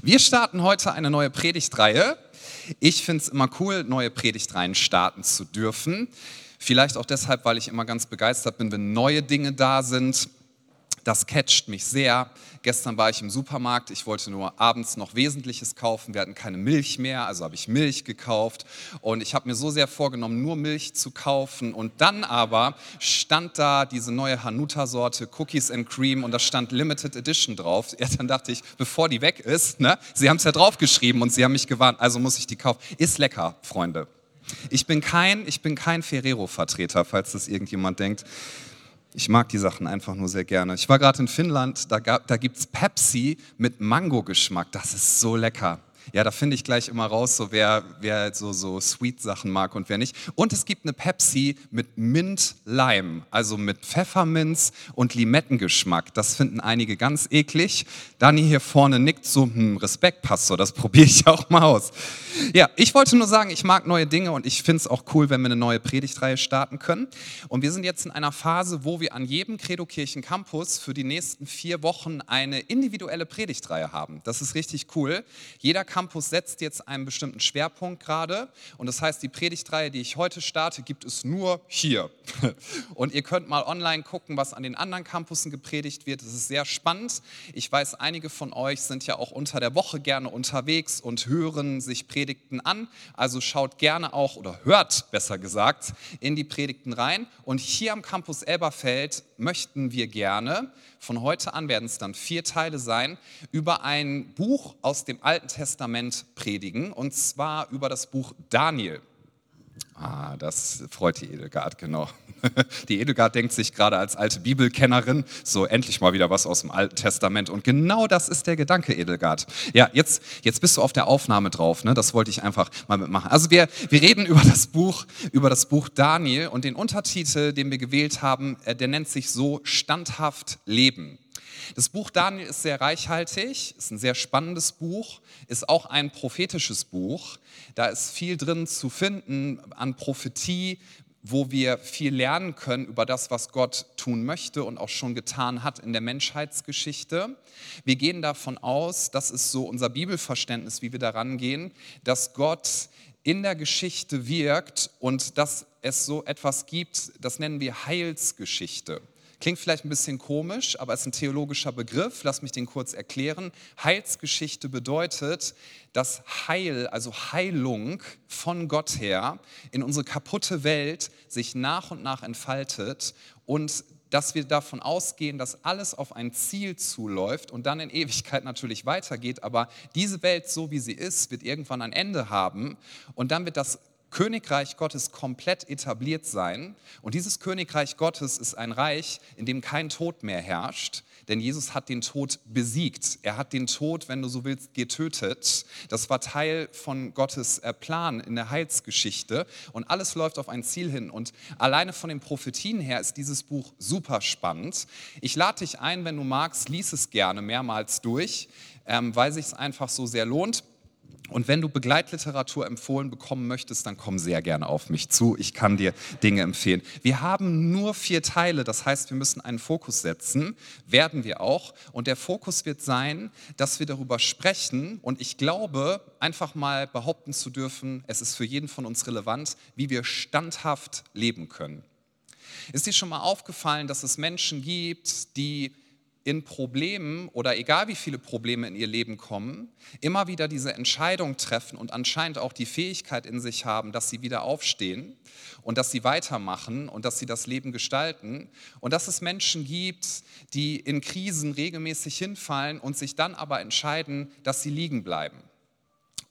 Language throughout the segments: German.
Wir starten heute eine neue Predigtreihe. Ich finde es immer cool, neue Predigtreihen starten zu dürfen. Vielleicht auch deshalb, weil ich immer ganz begeistert bin, wenn neue Dinge da sind. Das catcht mich sehr. Gestern war ich im Supermarkt, ich wollte nur abends noch Wesentliches kaufen. Wir hatten keine Milch mehr, also habe ich Milch gekauft. Und ich habe mir so sehr vorgenommen, nur Milch zu kaufen. Und dann aber stand da diese neue Hanuta-Sorte Cookies and Cream und da stand Limited Edition drauf. Ja, dann dachte ich, bevor die weg ist, ne, Sie haben es ja draufgeschrieben und Sie haben mich gewarnt, also muss ich die kaufen. Ist lecker, Freunde. Ich bin kein, ich bin kein Ferrero-Vertreter, falls das irgendjemand denkt. Ich mag die Sachen einfach nur sehr gerne. Ich war gerade in Finnland, da, da gibt es Pepsi mit Mango-Geschmack. Das ist so lecker. Ja, da finde ich gleich immer raus, so wer, wer so, so Sweet-Sachen mag und wer nicht. Und es gibt eine Pepsi mit Mint-Lime, also mit Pfefferminz und Limettengeschmack. Das finden einige ganz eklig. Dani hier vorne nickt so, hm, Respekt, Pastor, das probiere ich auch mal aus. Ja, ich wollte nur sagen, ich mag neue Dinge und ich finde es auch cool, wenn wir eine neue Predigtreihe starten können. Und wir sind jetzt in einer Phase, wo wir an jedem Credo-Kirchen Campus für die nächsten vier Wochen eine individuelle Predigtreihe haben. Das ist richtig cool. Jeder Campus setzt jetzt einen bestimmten Schwerpunkt gerade. Und das heißt, die Predigtreihe, die ich heute starte, gibt es nur hier. Und ihr könnt mal online gucken, was an den anderen Campussen gepredigt wird. Das ist sehr spannend. Ich weiß, einige von euch sind ja auch unter der Woche gerne unterwegs und hören sich Predigten an. Also schaut gerne auch oder hört besser gesagt in die Predigten rein. Und hier am Campus Elberfeld möchten wir gerne, von heute an werden es dann vier Teile sein, über ein Buch aus dem Alten Testament predigen, und zwar über das Buch Daniel. Ah, das freut die Edelgard, genau. Die Edelgard denkt sich gerade als alte Bibelkennerin, so endlich mal wieder was aus dem Alten Testament. Und genau das ist der Gedanke, Edelgard. Ja, jetzt, jetzt bist du auf der Aufnahme drauf, ne? das wollte ich einfach mal mitmachen. Also wir, wir reden über das Buch, über das Buch Daniel und den Untertitel, den wir gewählt haben, äh, der nennt sich so Standhaft Leben. Das Buch Daniel ist sehr reichhaltig, ist ein sehr spannendes Buch, ist auch ein prophetisches Buch. Da ist viel drin zu finden an Prophetie, wo wir viel lernen können über das, was Gott tun möchte und auch schon getan hat in der Menschheitsgeschichte. Wir gehen davon aus, das ist so unser Bibelverständnis, wie wir daran gehen, dass Gott in der Geschichte wirkt und dass es so etwas gibt, das nennen wir Heilsgeschichte. Klingt vielleicht ein bisschen komisch, aber es ist ein theologischer Begriff. Lass mich den kurz erklären. Heilsgeschichte bedeutet, dass Heil, also Heilung von Gott her in unsere kaputte Welt sich nach und nach entfaltet und dass wir davon ausgehen, dass alles auf ein Ziel zuläuft und dann in Ewigkeit natürlich weitergeht, aber diese Welt, so wie sie ist, wird irgendwann ein Ende haben und dann wird das Königreich Gottes komplett etabliert sein. Und dieses Königreich Gottes ist ein Reich, in dem kein Tod mehr herrscht, denn Jesus hat den Tod besiegt. Er hat den Tod, wenn du so willst, getötet. Das war Teil von Gottes äh, Plan in der Heilsgeschichte und alles läuft auf ein Ziel hin. Und alleine von den Prophetien her ist dieses Buch super spannend. Ich lade dich ein, wenn du magst, lies es gerne mehrmals durch, ähm, weil sich es einfach so sehr lohnt. Und wenn du Begleitliteratur empfohlen bekommen möchtest, dann komm sehr gerne auf mich zu. Ich kann dir Dinge empfehlen. Wir haben nur vier Teile, das heißt, wir müssen einen Fokus setzen, werden wir auch. Und der Fokus wird sein, dass wir darüber sprechen. Und ich glaube, einfach mal behaupten zu dürfen, es ist für jeden von uns relevant, wie wir standhaft leben können. Ist dir schon mal aufgefallen, dass es Menschen gibt, die in Problemen oder egal wie viele Probleme in ihr Leben kommen, immer wieder diese Entscheidung treffen und anscheinend auch die Fähigkeit in sich haben, dass sie wieder aufstehen und dass sie weitermachen und dass sie das Leben gestalten. Und dass es Menschen gibt, die in Krisen regelmäßig hinfallen und sich dann aber entscheiden, dass sie liegen bleiben.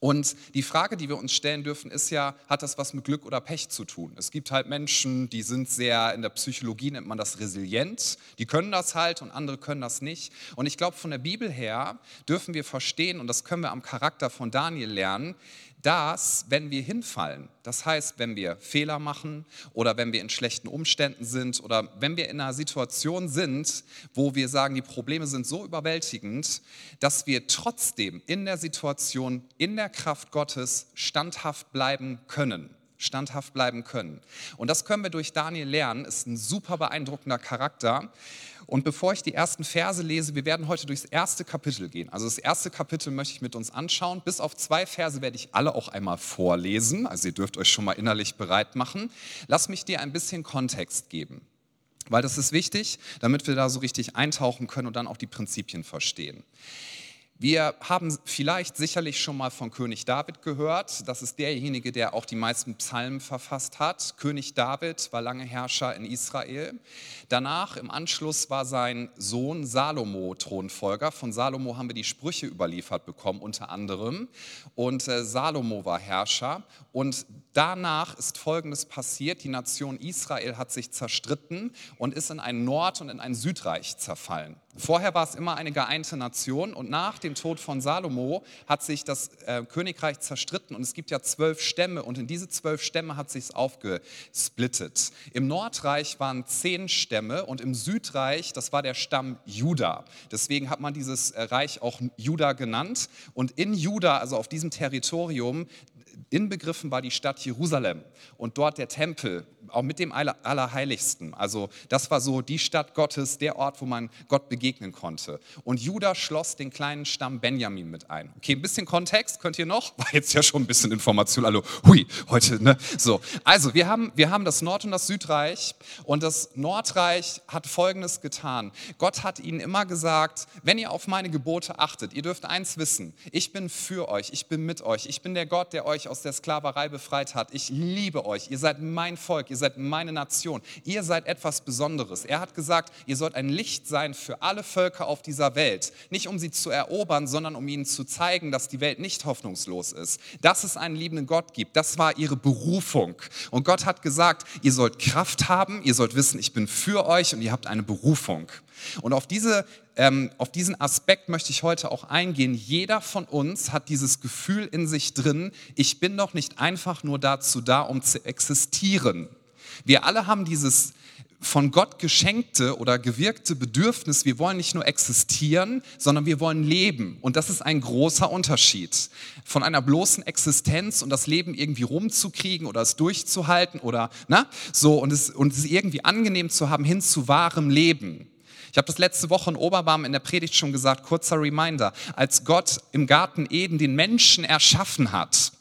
Und die Frage, die wir uns stellen dürfen, ist ja, hat das was mit Glück oder Pech zu tun? Es gibt halt Menschen, die sind sehr, in der Psychologie nennt man das resilient, die können das halt und andere können das nicht. Und ich glaube, von der Bibel her dürfen wir verstehen, und das können wir am Charakter von Daniel lernen, dass, wenn wir hinfallen, das heißt, wenn wir Fehler machen oder wenn wir in schlechten Umständen sind oder wenn wir in einer Situation sind, wo wir sagen, die Probleme sind so überwältigend, dass wir trotzdem in der Situation, in der Kraft Gottes standhaft bleiben können standhaft bleiben können. Und das können wir durch Daniel lernen, ist ein super beeindruckender Charakter. Und bevor ich die ersten Verse lese, wir werden heute durchs erste Kapitel gehen. Also das erste Kapitel möchte ich mit uns anschauen. Bis auf zwei Verse werde ich alle auch einmal vorlesen. Also ihr dürft euch schon mal innerlich bereit machen. Lass mich dir ein bisschen Kontext geben. Weil das ist wichtig, damit wir da so richtig eintauchen können und dann auch die Prinzipien verstehen. Wir haben vielleicht sicherlich schon mal von König David gehört. Das ist derjenige, der auch die meisten Psalmen verfasst hat. König David war lange Herrscher in Israel. Danach, im Anschluss, war sein Sohn Salomo Thronfolger. Von Salomo haben wir die Sprüche überliefert bekommen, unter anderem. Und äh, Salomo war Herrscher. Und danach ist Folgendes passiert. Die Nation Israel hat sich zerstritten und ist in ein Nord- und in ein Südreich zerfallen. Vorher war es immer eine geeinte Nation und nach dem Tod von Salomo hat sich das äh, Königreich zerstritten und es gibt ja zwölf Stämme und in diese zwölf Stämme hat sich es aufgesplittet. Im Nordreich waren zehn Stämme und im Südreich, das war der Stamm Juda. Deswegen hat man dieses äh, Reich auch Juda genannt und in Juda, also auf diesem Territorium, inbegriffen war die Stadt Jerusalem und dort der Tempel, auch mit dem Allerheiligsten. Also das war so die Stadt Gottes, der Ort, wo man Gott begegnen konnte. Und Judah schloss den kleinen Stamm Benjamin mit ein. Okay, ein bisschen Kontext könnt ihr noch? War jetzt ja schon ein bisschen Information. Also, hui, heute, ne? So, also wir haben, wir haben das Nord- und das Südreich und das Nordreich hat Folgendes getan. Gott hat ihnen immer gesagt, wenn ihr auf meine Gebote achtet, ihr dürft eins wissen, ich bin für euch, ich bin mit euch, ich bin der Gott, der euch aus der Sklaverei befreit hat. Ich liebe euch, ihr seid mein Volk, ihr seid meine Nation, ihr seid etwas Besonderes. Er hat gesagt, ihr sollt ein Licht sein für alle Völker auf dieser Welt. Nicht um sie zu erobern, sondern um ihnen zu zeigen, dass die Welt nicht hoffnungslos ist. Dass es einen liebenden Gott gibt, das war ihre Berufung. Und Gott hat gesagt, ihr sollt Kraft haben, ihr sollt wissen, ich bin für euch und ihr habt eine Berufung. Und auf, diese, ähm, auf diesen Aspekt möchte ich heute auch eingehen. Jeder von uns hat dieses Gefühl in sich drin, ich bin doch nicht einfach nur dazu da, um zu existieren. Wir alle haben dieses von Gott geschenkte oder gewirkte Bedürfnis, wir wollen nicht nur existieren, sondern wir wollen leben. Und das ist ein großer Unterschied. Von einer bloßen Existenz und das Leben irgendwie rumzukriegen oder es durchzuhalten oder na, so und es, und es irgendwie angenehm zu haben, hin zu wahrem Leben. Ich habe das letzte Woche in Oberbarm in der Predigt schon gesagt, kurzer Reminder, als Gott im Garten Eden den Menschen erschaffen hat,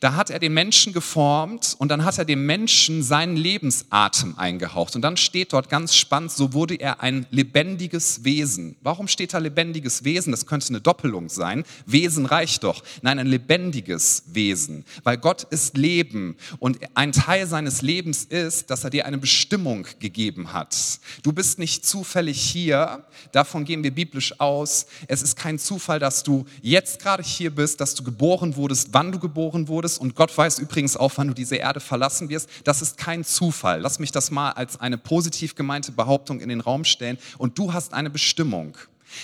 da hat er den Menschen geformt und dann hat er dem Menschen seinen Lebensatem eingehaucht. Und dann steht dort ganz spannend, so wurde er ein lebendiges Wesen. Warum steht da lebendiges Wesen? Das könnte eine Doppelung sein. Wesen reicht doch. Nein, ein lebendiges Wesen. Weil Gott ist Leben und ein Teil seines Lebens ist, dass er dir eine Bestimmung gegeben hat. Du bist nicht zufällig hier, davon gehen wir biblisch aus. Es ist kein Zufall, dass du jetzt gerade hier bist, dass du geboren wurdest, wann du geboren geboren wurdest und Gott weiß übrigens auch, wann du diese Erde verlassen wirst. Das ist kein Zufall. Lass mich das mal als eine positiv gemeinte Behauptung in den Raum stellen. Und du hast eine Bestimmung.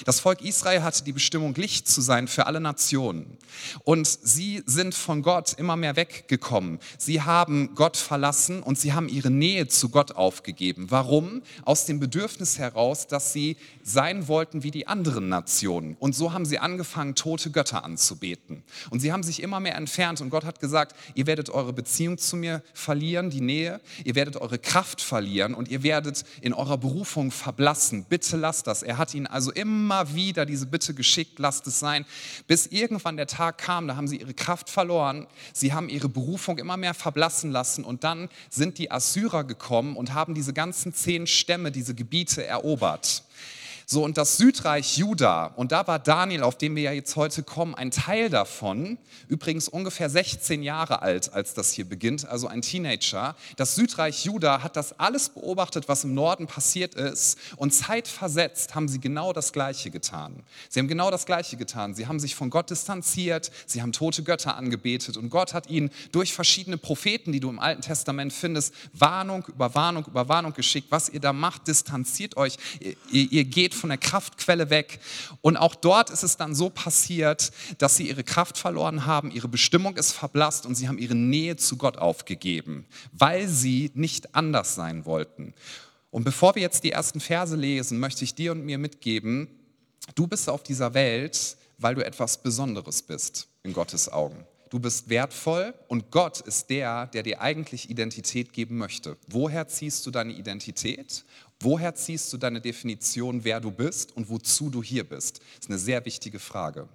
Das Volk Israel hatte die Bestimmung, Licht zu sein für alle Nationen. Und sie sind von Gott immer mehr weggekommen. Sie haben Gott verlassen und sie haben ihre Nähe zu Gott aufgegeben. Warum? Aus dem Bedürfnis heraus, dass sie sein wollten wie die anderen Nationen. Und so haben sie angefangen, tote Götter anzubeten. Und sie haben sich immer mehr entfernt und Gott hat gesagt, ihr werdet eure Beziehung zu mir verlieren, die Nähe, ihr werdet eure Kraft verlieren und ihr werdet in eurer Berufung verblassen. Bitte lasst das. Er hat ihnen also immer immer wieder diese Bitte geschickt, lasst es sein, bis irgendwann der Tag kam, da haben sie ihre Kraft verloren, sie haben ihre Berufung immer mehr verblassen lassen und dann sind die Assyrer gekommen und haben diese ganzen zehn Stämme, diese Gebiete erobert. So, und das Südreich Juda, und da war Daniel, auf den wir ja jetzt heute kommen, ein Teil davon, übrigens ungefähr 16 Jahre alt, als das hier beginnt, also ein Teenager. Das Südreich Juda hat das alles beobachtet, was im Norden passiert ist, und zeitversetzt haben sie genau das Gleiche getan. Sie haben genau das Gleiche getan. Sie haben sich von Gott distanziert, sie haben tote Götter angebetet, und Gott hat ihnen durch verschiedene Propheten, die du im Alten Testament findest, Warnung über Warnung über Warnung geschickt. Was ihr da macht, distanziert euch. Ihr, ihr geht von der Kraftquelle weg. Und auch dort ist es dann so passiert, dass sie ihre Kraft verloren haben, ihre Bestimmung ist verblasst und sie haben ihre Nähe zu Gott aufgegeben, weil sie nicht anders sein wollten. Und bevor wir jetzt die ersten Verse lesen, möchte ich dir und mir mitgeben, du bist auf dieser Welt, weil du etwas Besonderes bist in Gottes Augen. Du bist wertvoll und Gott ist der, der dir eigentlich Identität geben möchte. Woher ziehst du deine Identität? Woher ziehst du deine Definition, wer du bist und wozu du hier bist? Das ist eine sehr wichtige Frage.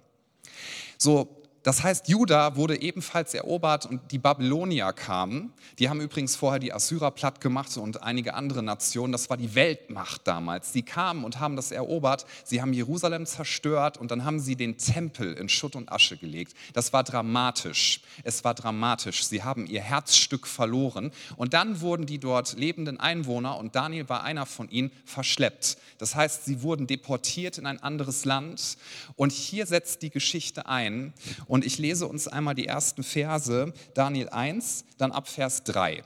So, das heißt, Juda wurde ebenfalls erobert und die Babylonier kamen. Die haben übrigens vorher die Assyrer platt gemacht und einige andere Nationen. Das war die Weltmacht damals. Die kamen und haben das erobert. Sie haben Jerusalem zerstört und dann haben sie den Tempel in Schutt und Asche gelegt. Das war dramatisch. Es war dramatisch. Sie haben ihr Herzstück verloren. Und dann wurden die dort lebenden Einwohner, und Daniel war einer von ihnen, verschleppt. Das heißt, sie wurden deportiert in ein anderes Land. Und hier setzt die Geschichte ein. Ich lese uns einmal die ersten Verse, Daniel 1, dann ab Vers 3.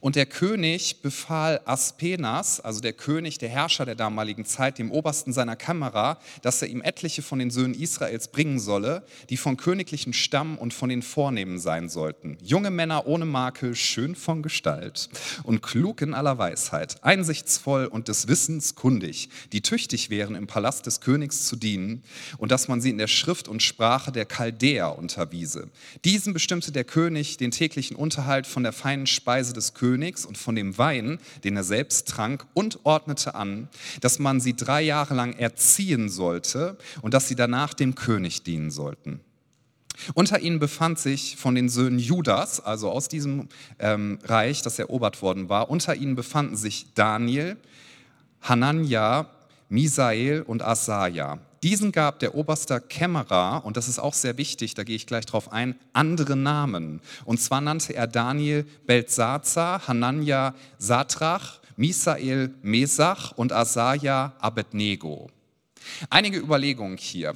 Und der König befahl Aspenas, also der König, der Herrscher der damaligen Zeit, dem Obersten seiner Kamera, dass er ihm etliche von den Söhnen Israels bringen solle, die von königlichen Stamm und von den Vornehmen sein sollten. Junge Männer ohne Makel, schön von Gestalt und klug in aller Weisheit, einsichtsvoll und des Wissens kundig, die tüchtig wären, im Palast des Königs zu dienen und dass man sie in der Schrift und Sprache der Chaldäer unterwiese. Diesen bestimmte der König den täglichen Unterhalt von der feinen Speise des Königs und von dem Wein, den er selbst trank, und ordnete an, dass man sie drei Jahre lang erziehen sollte und dass sie danach dem König dienen sollten. Unter ihnen befand sich von den Söhnen Judas, also aus diesem ähm, Reich, das erobert worden war, unter ihnen befanden sich Daniel, Hanania, Misael und Asaja. Diesen gab der oberste Kämmerer, und das ist auch sehr wichtig, da gehe ich gleich drauf ein, andere Namen. Und zwar nannte er Daniel Belzazar, Hanania Satrach, Misael Mesach und Asaja Abednego. Einige Überlegungen hier.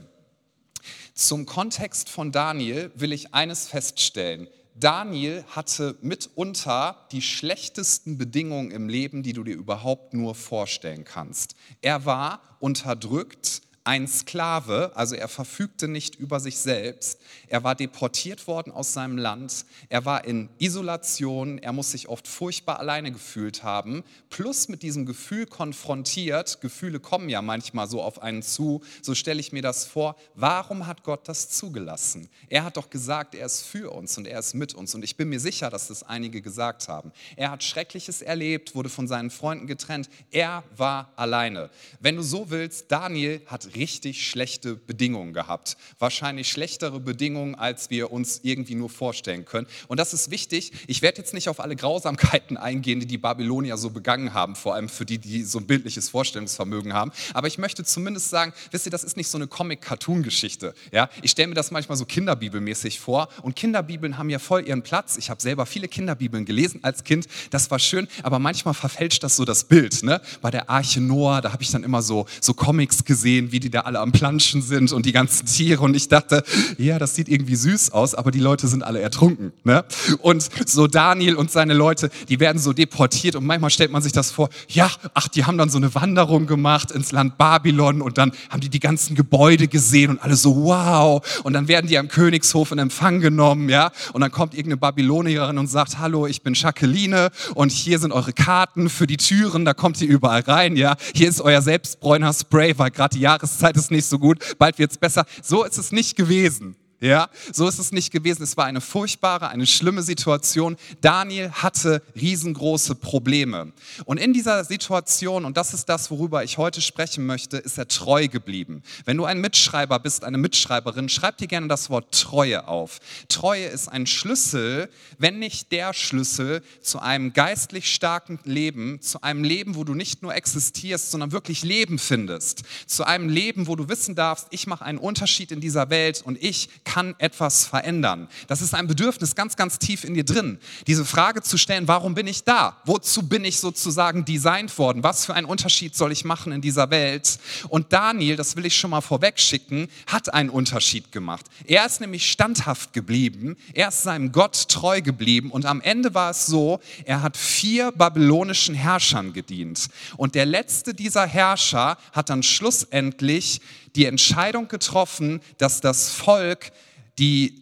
Zum Kontext von Daniel will ich eines feststellen. Daniel hatte mitunter die schlechtesten Bedingungen im Leben, die du dir überhaupt nur vorstellen kannst. Er war unterdrückt, ein Sklave, also er verfügte nicht über sich selbst. Er war deportiert worden aus seinem Land. Er war in Isolation. Er muss sich oft furchtbar alleine gefühlt haben. Plus mit diesem Gefühl konfrontiert. Gefühle kommen ja manchmal so auf einen zu. So stelle ich mir das vor. Warum hat Gott das zugelassen? Er hat doch gesagt, er ist für uns und er ist mit uns. Und ich bin mir sicher, dass das einige gesagt haben. Er hat Schreckliches erlebt, wurde von seinen Freunden getrennt. Er war alleine. Wenn du so willst, Daniel hat richtig schlechte Bedingungen gehabt. Wahrscheinlich schlechtere Bedingungen, als wir uns irgendwie nur vorstellen können. Und das ist wichtig. Ich werde jetzt nicht auf alle Grausamkeiten eingehen, die die Babylonier so begangen haben, vor allem für die, die so ein bildliches Vorstellungsvermögen haben. Aber ich möchte zumindest sagen, wisst ihr, das ist nicht so eine Comic-Cartoon-Geschichte. Ja? Ich stelle mir das manchmal so kinderbibelmäßig vor. Und Kinderbibeln haben ja voll ihren Platz. Ich habe selber viele Kinderbibeln gelesen als Kind. Das war schön. Aber manchmal verfälscht das so das Bild. Ne? Bei der Arche Noah, da habe ich dann immer so, so Comics gesehen, wie die da alle am Planschen sind und die ganzen Tiere. Und ich dachte, ja, das sieht irgendwie süß aus, aber die Leute sind alle ertrunken. Ne? Und so Daniel und seine Leute, die werden so deportiert und manchmal stellt man sich das vor, ja, ach, die haben dann so eine Wanderung gemacht ins Land Babylon und dann haben die die ganzen Gebäude gesehen und alle so, wow. Und dann werden die am Königshof in Empfang genommen, ja. Und dann kommt irgendeine Babylonierin und sagt, hallo, ich bin Jacqueline und hier sind eure Karten für die Türen, da kommt ihr überall rein, ja. Hier ist euer Selbstbräuner Spray, weil gerade die Jahreszeit Zeit ist nicht so gut, bald wird es besser. So ist es nicht gewesen. Ja, so ist es nicht gewesen. Es war eine furchtbare, eine schlimme Situation. Daniel hatte riesengroße Probleme. Und in dieser Situation, und das ist das, worüber ich heute sprechen möchte, ist er treu geblieben. Wenn du ein Mitschreiber bist, eine Mitschreiberin, schreib dir gerne das Wort Treue auf. Treue ist ein Schlüssel, wenn nicht der Schlüssel zu einem geistlich starken Leben, zu einem Leben, wo du nicht nur existierst, sondern wirklich Leben findest. Zu einem Leben, wo du wissen darfst, ich mache einen Unterschied in dieser Welt und ich kann etwas verändern. Das ist ein Bedürfnis ganz, ganz tief in dir drin. Diese Frage zu stellen, warum bin ich da? Wozu bin ich sozusagen designt worden? Was für einen Unterschied soll ich machen in dieser Welt? Und Daniel, das will ich schon mal vorweg schicken, hat einen Unterschied gemacht. Er ist nämlich standhaft geblieben. Er ist seinem Gott treu geblieben. Und am Ende war es so, er hat vier babylonischen Herrschern gedient. Und der letzte dieser Herrscher hat dann schlussendlich die Entscheidung getroffen, dass das Volk, die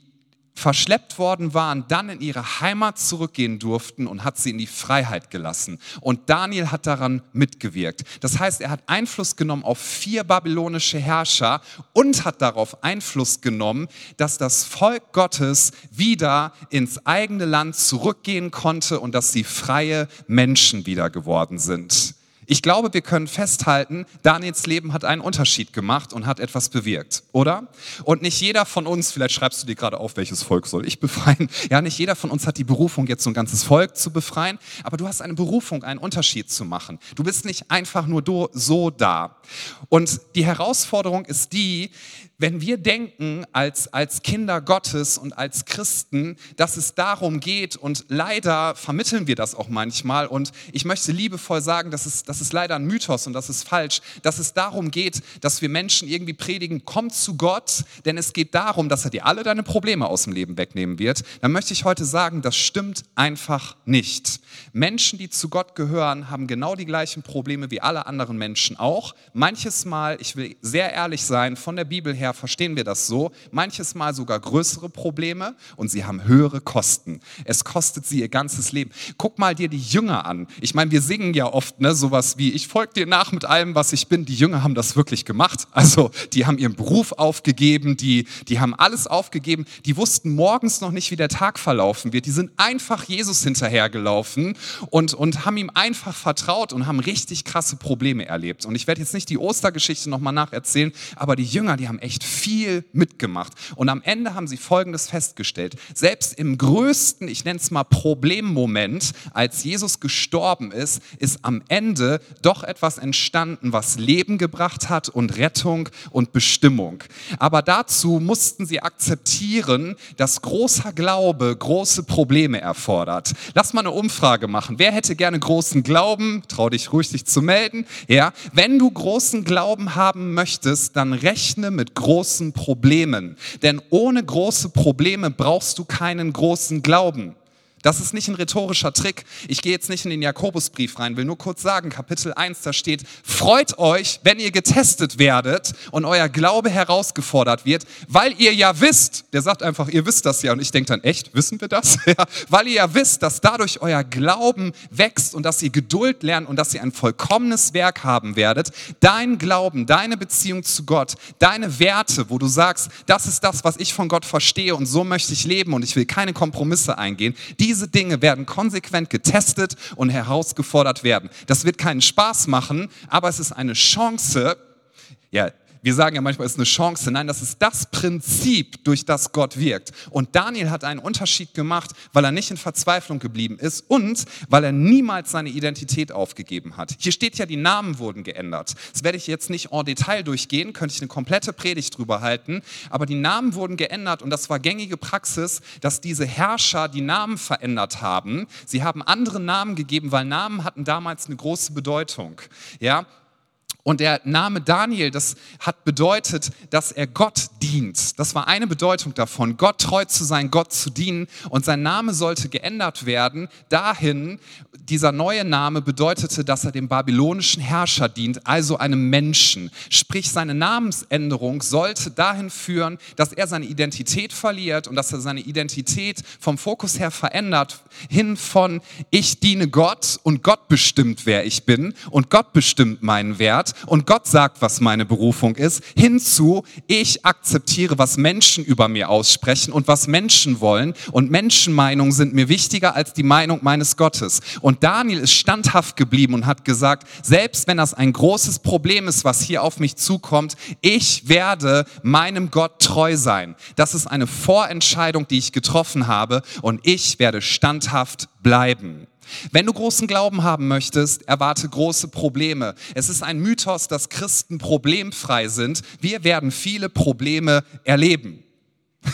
verschleppt worden waren, dann in ihre Heimat zurückgehen durften und hat sie in die Freiheit gelassen. Und Daniel hat daran mitgewirkt. Das heißt, er hat Einfluss genommen auf vier babylonische Herrscher und hat darauf Einfluss genommen, dass das Volk Gottes wieder ins eigene Land zurückgehen konnte und dass sie freie Menschen wieder geworden sind. Ich glaube, wir können festhalten, Daniels Leben hat einen Unterschied gemacht und hat etwas bewirkt, oder? Und nicht jeder von uns, vielleicht schreibst du dir gerade auf, welches Volk soll ich befreien? Ja, nicht jeder von uns hat die Berufung, jetzt so ein ganzes Volk zu befreien, aber du hast eine Berufung, einen Unterschied zu machen. Du bist nicht einfach nur so da. Und die Herausforderung ist die, wenn wir denken als, als Kinder Gottes und als Christen, dass es darum geht, und leider vermitteln wir das auch manchmal, und ich möchte liebevoll sagen, das ist, das ist leider ein Mythos und das ist falsch, dass es darum geht, dass wir Menschen irgendwie predigen, komm zu Gott, denn es geht darum, dass er dir alle deine Probleme aus dem Leben wegnehmen wird, dann möchte ich heute sagen, das stimmt einfach nicht. Menschen, die zu Gott gehören, haben genau die gleichen Probleme wie alle anderen Menschen auch. Manches Mal, ich will sehr ehrlich sein, von der Bibel her, her verstehen wir das so, manches Mal sogar größere Probleme und sie haben höhere Kosten. Es kostet sie ihr ganzes Leben. Guck mal dir die Jünger an. Ich meine, wir singen ja oft ne, sowas wie, ich folge dir nach mit allem, was ich bin. Die Jünger haben das wirklich gemacht. Also die haben ihren Beruf aufgegeben, die, die haben alles aufgegeben. Die wussten morgens noch nicht, wie der Tag verlaufen wird. Die sind einfach Jesus hinterhergelaufen und, und haben ihm einfach vertraut und haben richtig krasse Probleme erlebt. Und ich werde jetzt nicht die Ostergeschichte nochmal nacherzählen, aber die Jünger, die haben echt echt viel mitgemacht. Und am Ende haben sie Folgendes festgestellt. Selbst im größten, ich nenne es mal Problemmoment, als Jesus gestorben ist, ist am Ende doch etwas entstanden, was Leben gebracht hat und Rettung und Bestimmung. Aber dazu mussten sie akzeptieren, dass großer Glaube große Probleme erfordert. Lass mal eine Umfrage machen. Wer hätte gerne großen Glauben? Trau dich ruhig, dich zu melden. Ja, wenn du großen Glauben haben möchtest, dann rechne mit großen großen Problemen. Denn ohne große Probleme brauchst du keinen großen Glauben. Das ist nicht ein rhetorischer Trick. Ich gehe jetzt nicht in den Jakobusbrief rein, will nur kurz sagen, Kapitel 1, da steht, freut euch, wenn ihr getestet werdet und euer Glaube herausgefordert wird, weil ihr ja wisst, der sagt einfach, ihr wisst das ja. Und ich denke dann, echt, wissen wir das? Ja, weil ihr ja wisst, dass dadurch euer Glauben wächst und dass ihr Geduld lernt und dass ihr ein vollkommenes Werk haben werdet. Dein Glauben, deine Beziehung zu Gott, deine Werte, wo du sagst, das ist das, was ich von Gott verstehe und so möchte ich leben und ich will keine Kompromisse eingehen, die diese Dinge werden konsequent getestet und herausgefordert werden. Das wird keinen Spaß machen, aber es ist eine Chance, ja, wir sagen ja manchmal, es ist eine Chance. Nein, das ist das Prinzip, durch das Gott wirkt. Und Daniel hat einen Unterschied gemacht, weil er nicht in Verzweiflung geblieben ist und weil er niemals seine Identität aufgegeben hat. Hier steht ja, die Namen wurden geändert. Das werde ich jetzt nicht en Detail durchgehen, könnte ich eine komplette Predigt drüber halten. Aber die Namen wurden geändert und das war gängige Praxis, dass diese Herrscher die Namen verändert haben. Sie haben andere Namen gegeben, weil Namen hatten damals eine große Bedeutung. Ja, und der Name Daniel, das hat bedeutet, dass er Gott dient. Das war eine Bedeutung davon, Gott treu zu sein, Gott zu dienen. Und sein Name sollte geändert werden dahin, dieser neue Name bedeutete, dass er dem babylonischen Herrscher dient, also einem Menschen. Sprich, seine Namensänderung sollte dahin führen, dass er seine Identität verliert und dass er seine Identität vom Fokus her verändert, hin von ich diene Gott und Gott bestimmt, wer ich bin und Gott bestimmt meinen Wert und Gott sagt, was meine Berufung ist, hinzu, ich akzeptiere, was Menschen über mir aussprechen und was Menschen wollen und Menschenmeinungen sind mir wichtiger als die Meinung meines Gottes. Und Daniel ist standhaft geblieben und hat gesagt, selbst wenn das ein großes Problem ist, was hier auf mich zukommt, ich werde meinem Gott treu sein. Das ist eine Vorentscheidung, die ich getroffen habe und ich werde standhaft bleiben. Wenn du großen Glauben haben möchtest, erwarte große Probleme. Es ist ein Mythos, dass Christen problemfrei sind. Wir werden viele Probleme erleben.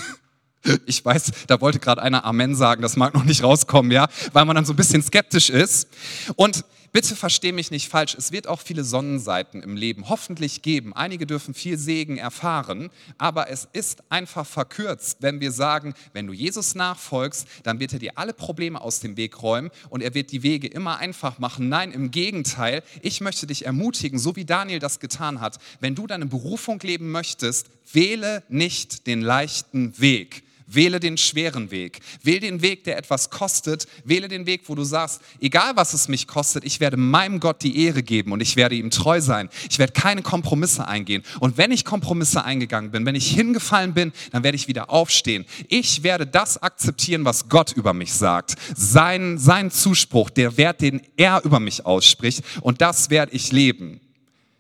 Ich weiß, da wollte gerade einer Amen sagen, das mag noch nicht rauskommen, ja, weil man dann so ein bisschen skeptisch ist. Und bitte versteh mich nicht falsch, es wird auch viele Sonnenseiten im Leben hoffentlich geben. Einige dürfen viel Segen erfahren, aber es ist einfach verkürzt, wenn wir sagen, wenn du Jesus nachfolgst, dann wird er dir alle Probleme aus dem Weg räumen und er wird die Wege immer einfach machen. Nein, im Gegenteil, ich möchte dich ermutigen, so wie Daniel das getan hat, wenn du deine Berufung leben möchtest, wähle nicht den leichten Weg Wähle den schweren Weg. Wähle den Weg, der etwas kostet. Wähle den Weg, wo du sagst, egal was es mich kostet, ich werde meinem Gott die Ehre geben und ich werde ihm treu sein. Ich werde keine Kompromisse eingehen. Und wenn ich Kompromisse eingegangen bin, wenn ich hingefallen bin, dann werde ich wieder aufstehen. Ich werde das akzeptieren, was Gott über mich sagt. Sein, sein Zuspruch, der Wert, den er über mich ausspricht. Und das werde ich leben.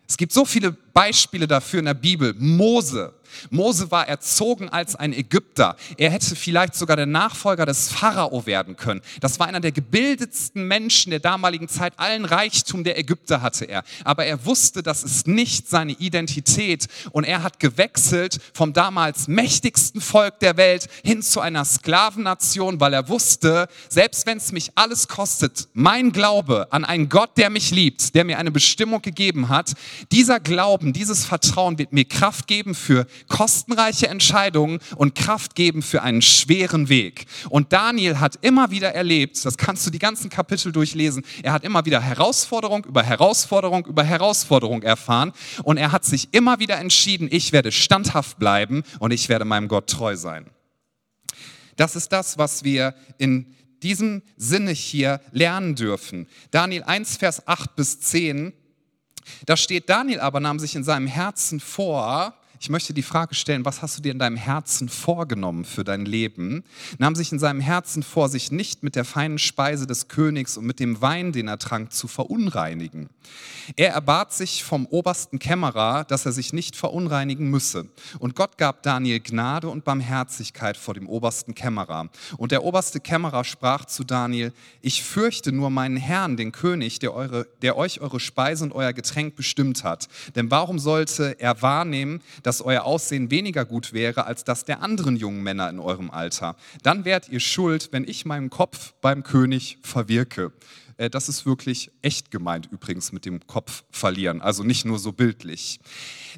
Es gibt so viele Beispiele dafür in der Bibel. Mose, Mose war erzogen als ein Ägypter. Er hätte vielleicht sogar der Nachfolger des Pharao werden können. Das war einer der gebildetsten Menschen der damaligen Zeit. Allen Reichtum der Ägypter hatte er. Aber er wusste, das ist nicht seine Identität. Und er hat gewechselt vom damals mächtigsten Volk der Welt hin zu einer Sklavennation, weil er wusste, selbst wenn es mich alles kostet, mein Glaube an einen Gott, der mich liebt, der mir eine Bestimmung gegeben hat, dieser Glauben, dieses Vertrauen wird mir Kraft geben für kostenreiche Entscheidungen und Kraft geben für einen schweren Weg. Und Daniel hat immer wieder erlebt, das kannst du die ganzen Kapitel durchlesen, er hat immer wieder Herausforderung über Herausforderung über Herausforderung erfahren und er hat sich immer wieder entschieden, ich werde standhaft bleiben und ich werde meinem Gott treu sein. Das ist das, was wir in diesem Sinne hier lernen dürfen. Daniel 1, Vers 8 bis 10, da steht, Daniel aber nahm sich in seinem Herzen vor, ich möchte die Frage stellen, was hast du dir in deinem Herzen vorgenommen für dein Leben? Nahm sich in seinem Herzen vor, sich nicht mit der feinen Speise des Königs und mit dem Wein, den er trank, zu verunreinigen. Er erbat sich vom obersten Kämmerer, dass er sich nicht verunreinigen müsse. Und Gott gab Daniel Gnade und Barmherzigkeit vor dem obersten Kämmerer. Und der oberste Kämmerer sprach zu Daniel, ich fürchte nur meinen Herrn, den König, der, eure, der euch eure Speise und euer Getränk bestimmt hat. Denn warum sollte er wahrnehmen, dass dass euer Aussehen weniger gut wäre als das der anderen jungen Männer in eurem Alter. Dann wärt ihr schuld, wenn ich meinen Kopf beim König verwirke. Äh, das ist wirklich echt gemeint übrigens mit dem Kopf verlieren, also nicht nur so bildlich.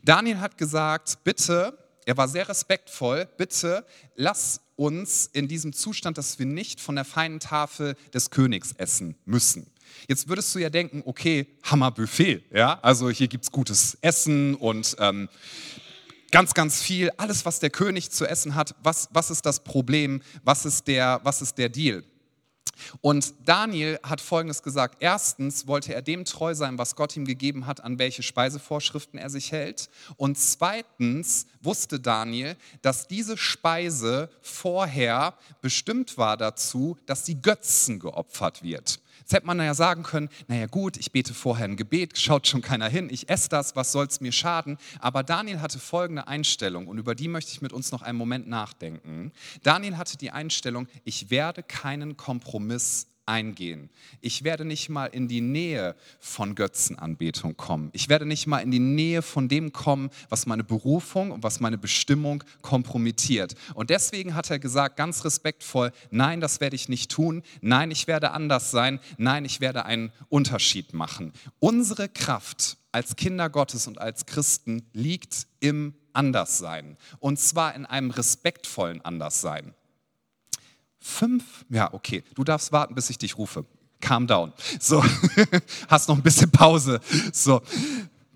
Daniel hat gesagt, bitte, er war sehr respektvoll, bitte lass uns in diesem Zustand, dass wir nicht von der feinen Tafel des Königs essen müssen. Jetzt würdest du ja denken, okay, Hammerbuffet, ja, also hier gibt es gutes Essen und ähm, ganz, ganz viel, alles, was der König zu essen hat, was, was ist das Problem, was ist der, was ist der Deal? Und Daniel hat Folgendes gesagt. Erstens wollte er dem treu sein, was Gott ihm gegeben hat, an welche Speisevorschriften er sich hält. Und zweitens wusste Daniel, dass diese Speise vorher bestimmt war dazu, dass die Götzen geopfert wird. Jetzt hätte man ja sagen können, naja gut, ich bete vorher ein Gebet, schaut schon keiner hin, ich esse das, was soll es mir schaden? Aber Daniel hatte folgende Einstellung und über die möchte ich mit uns noch einen Moment nachdenken. Daniel hatte die Einstellung, ich werde keinen Kompromiss eingehen. Ich werde nicht mal in die Nähe von Götzenanbetung kommen. Ich werde nicht mal in die Nähe von dem kommen, was meine Berufung und was meine Bestimmung kompromittiert. Und deswegen hat er gesagt, ganz respektvoll, nein, das werde ich nicht tun. Nein, ich werde anders sein. Nein, ich werde einen Unterschied machen. Unsere Kraft als Kinder Gottes und als Christen liegt im Anderssein. Und zwar in einem respektvollen Anderssein. Fünf? Ja, okay. Du darfst warten, bis ich dich rufe. Calm down. So, hast noch ein bisschen Pause. So,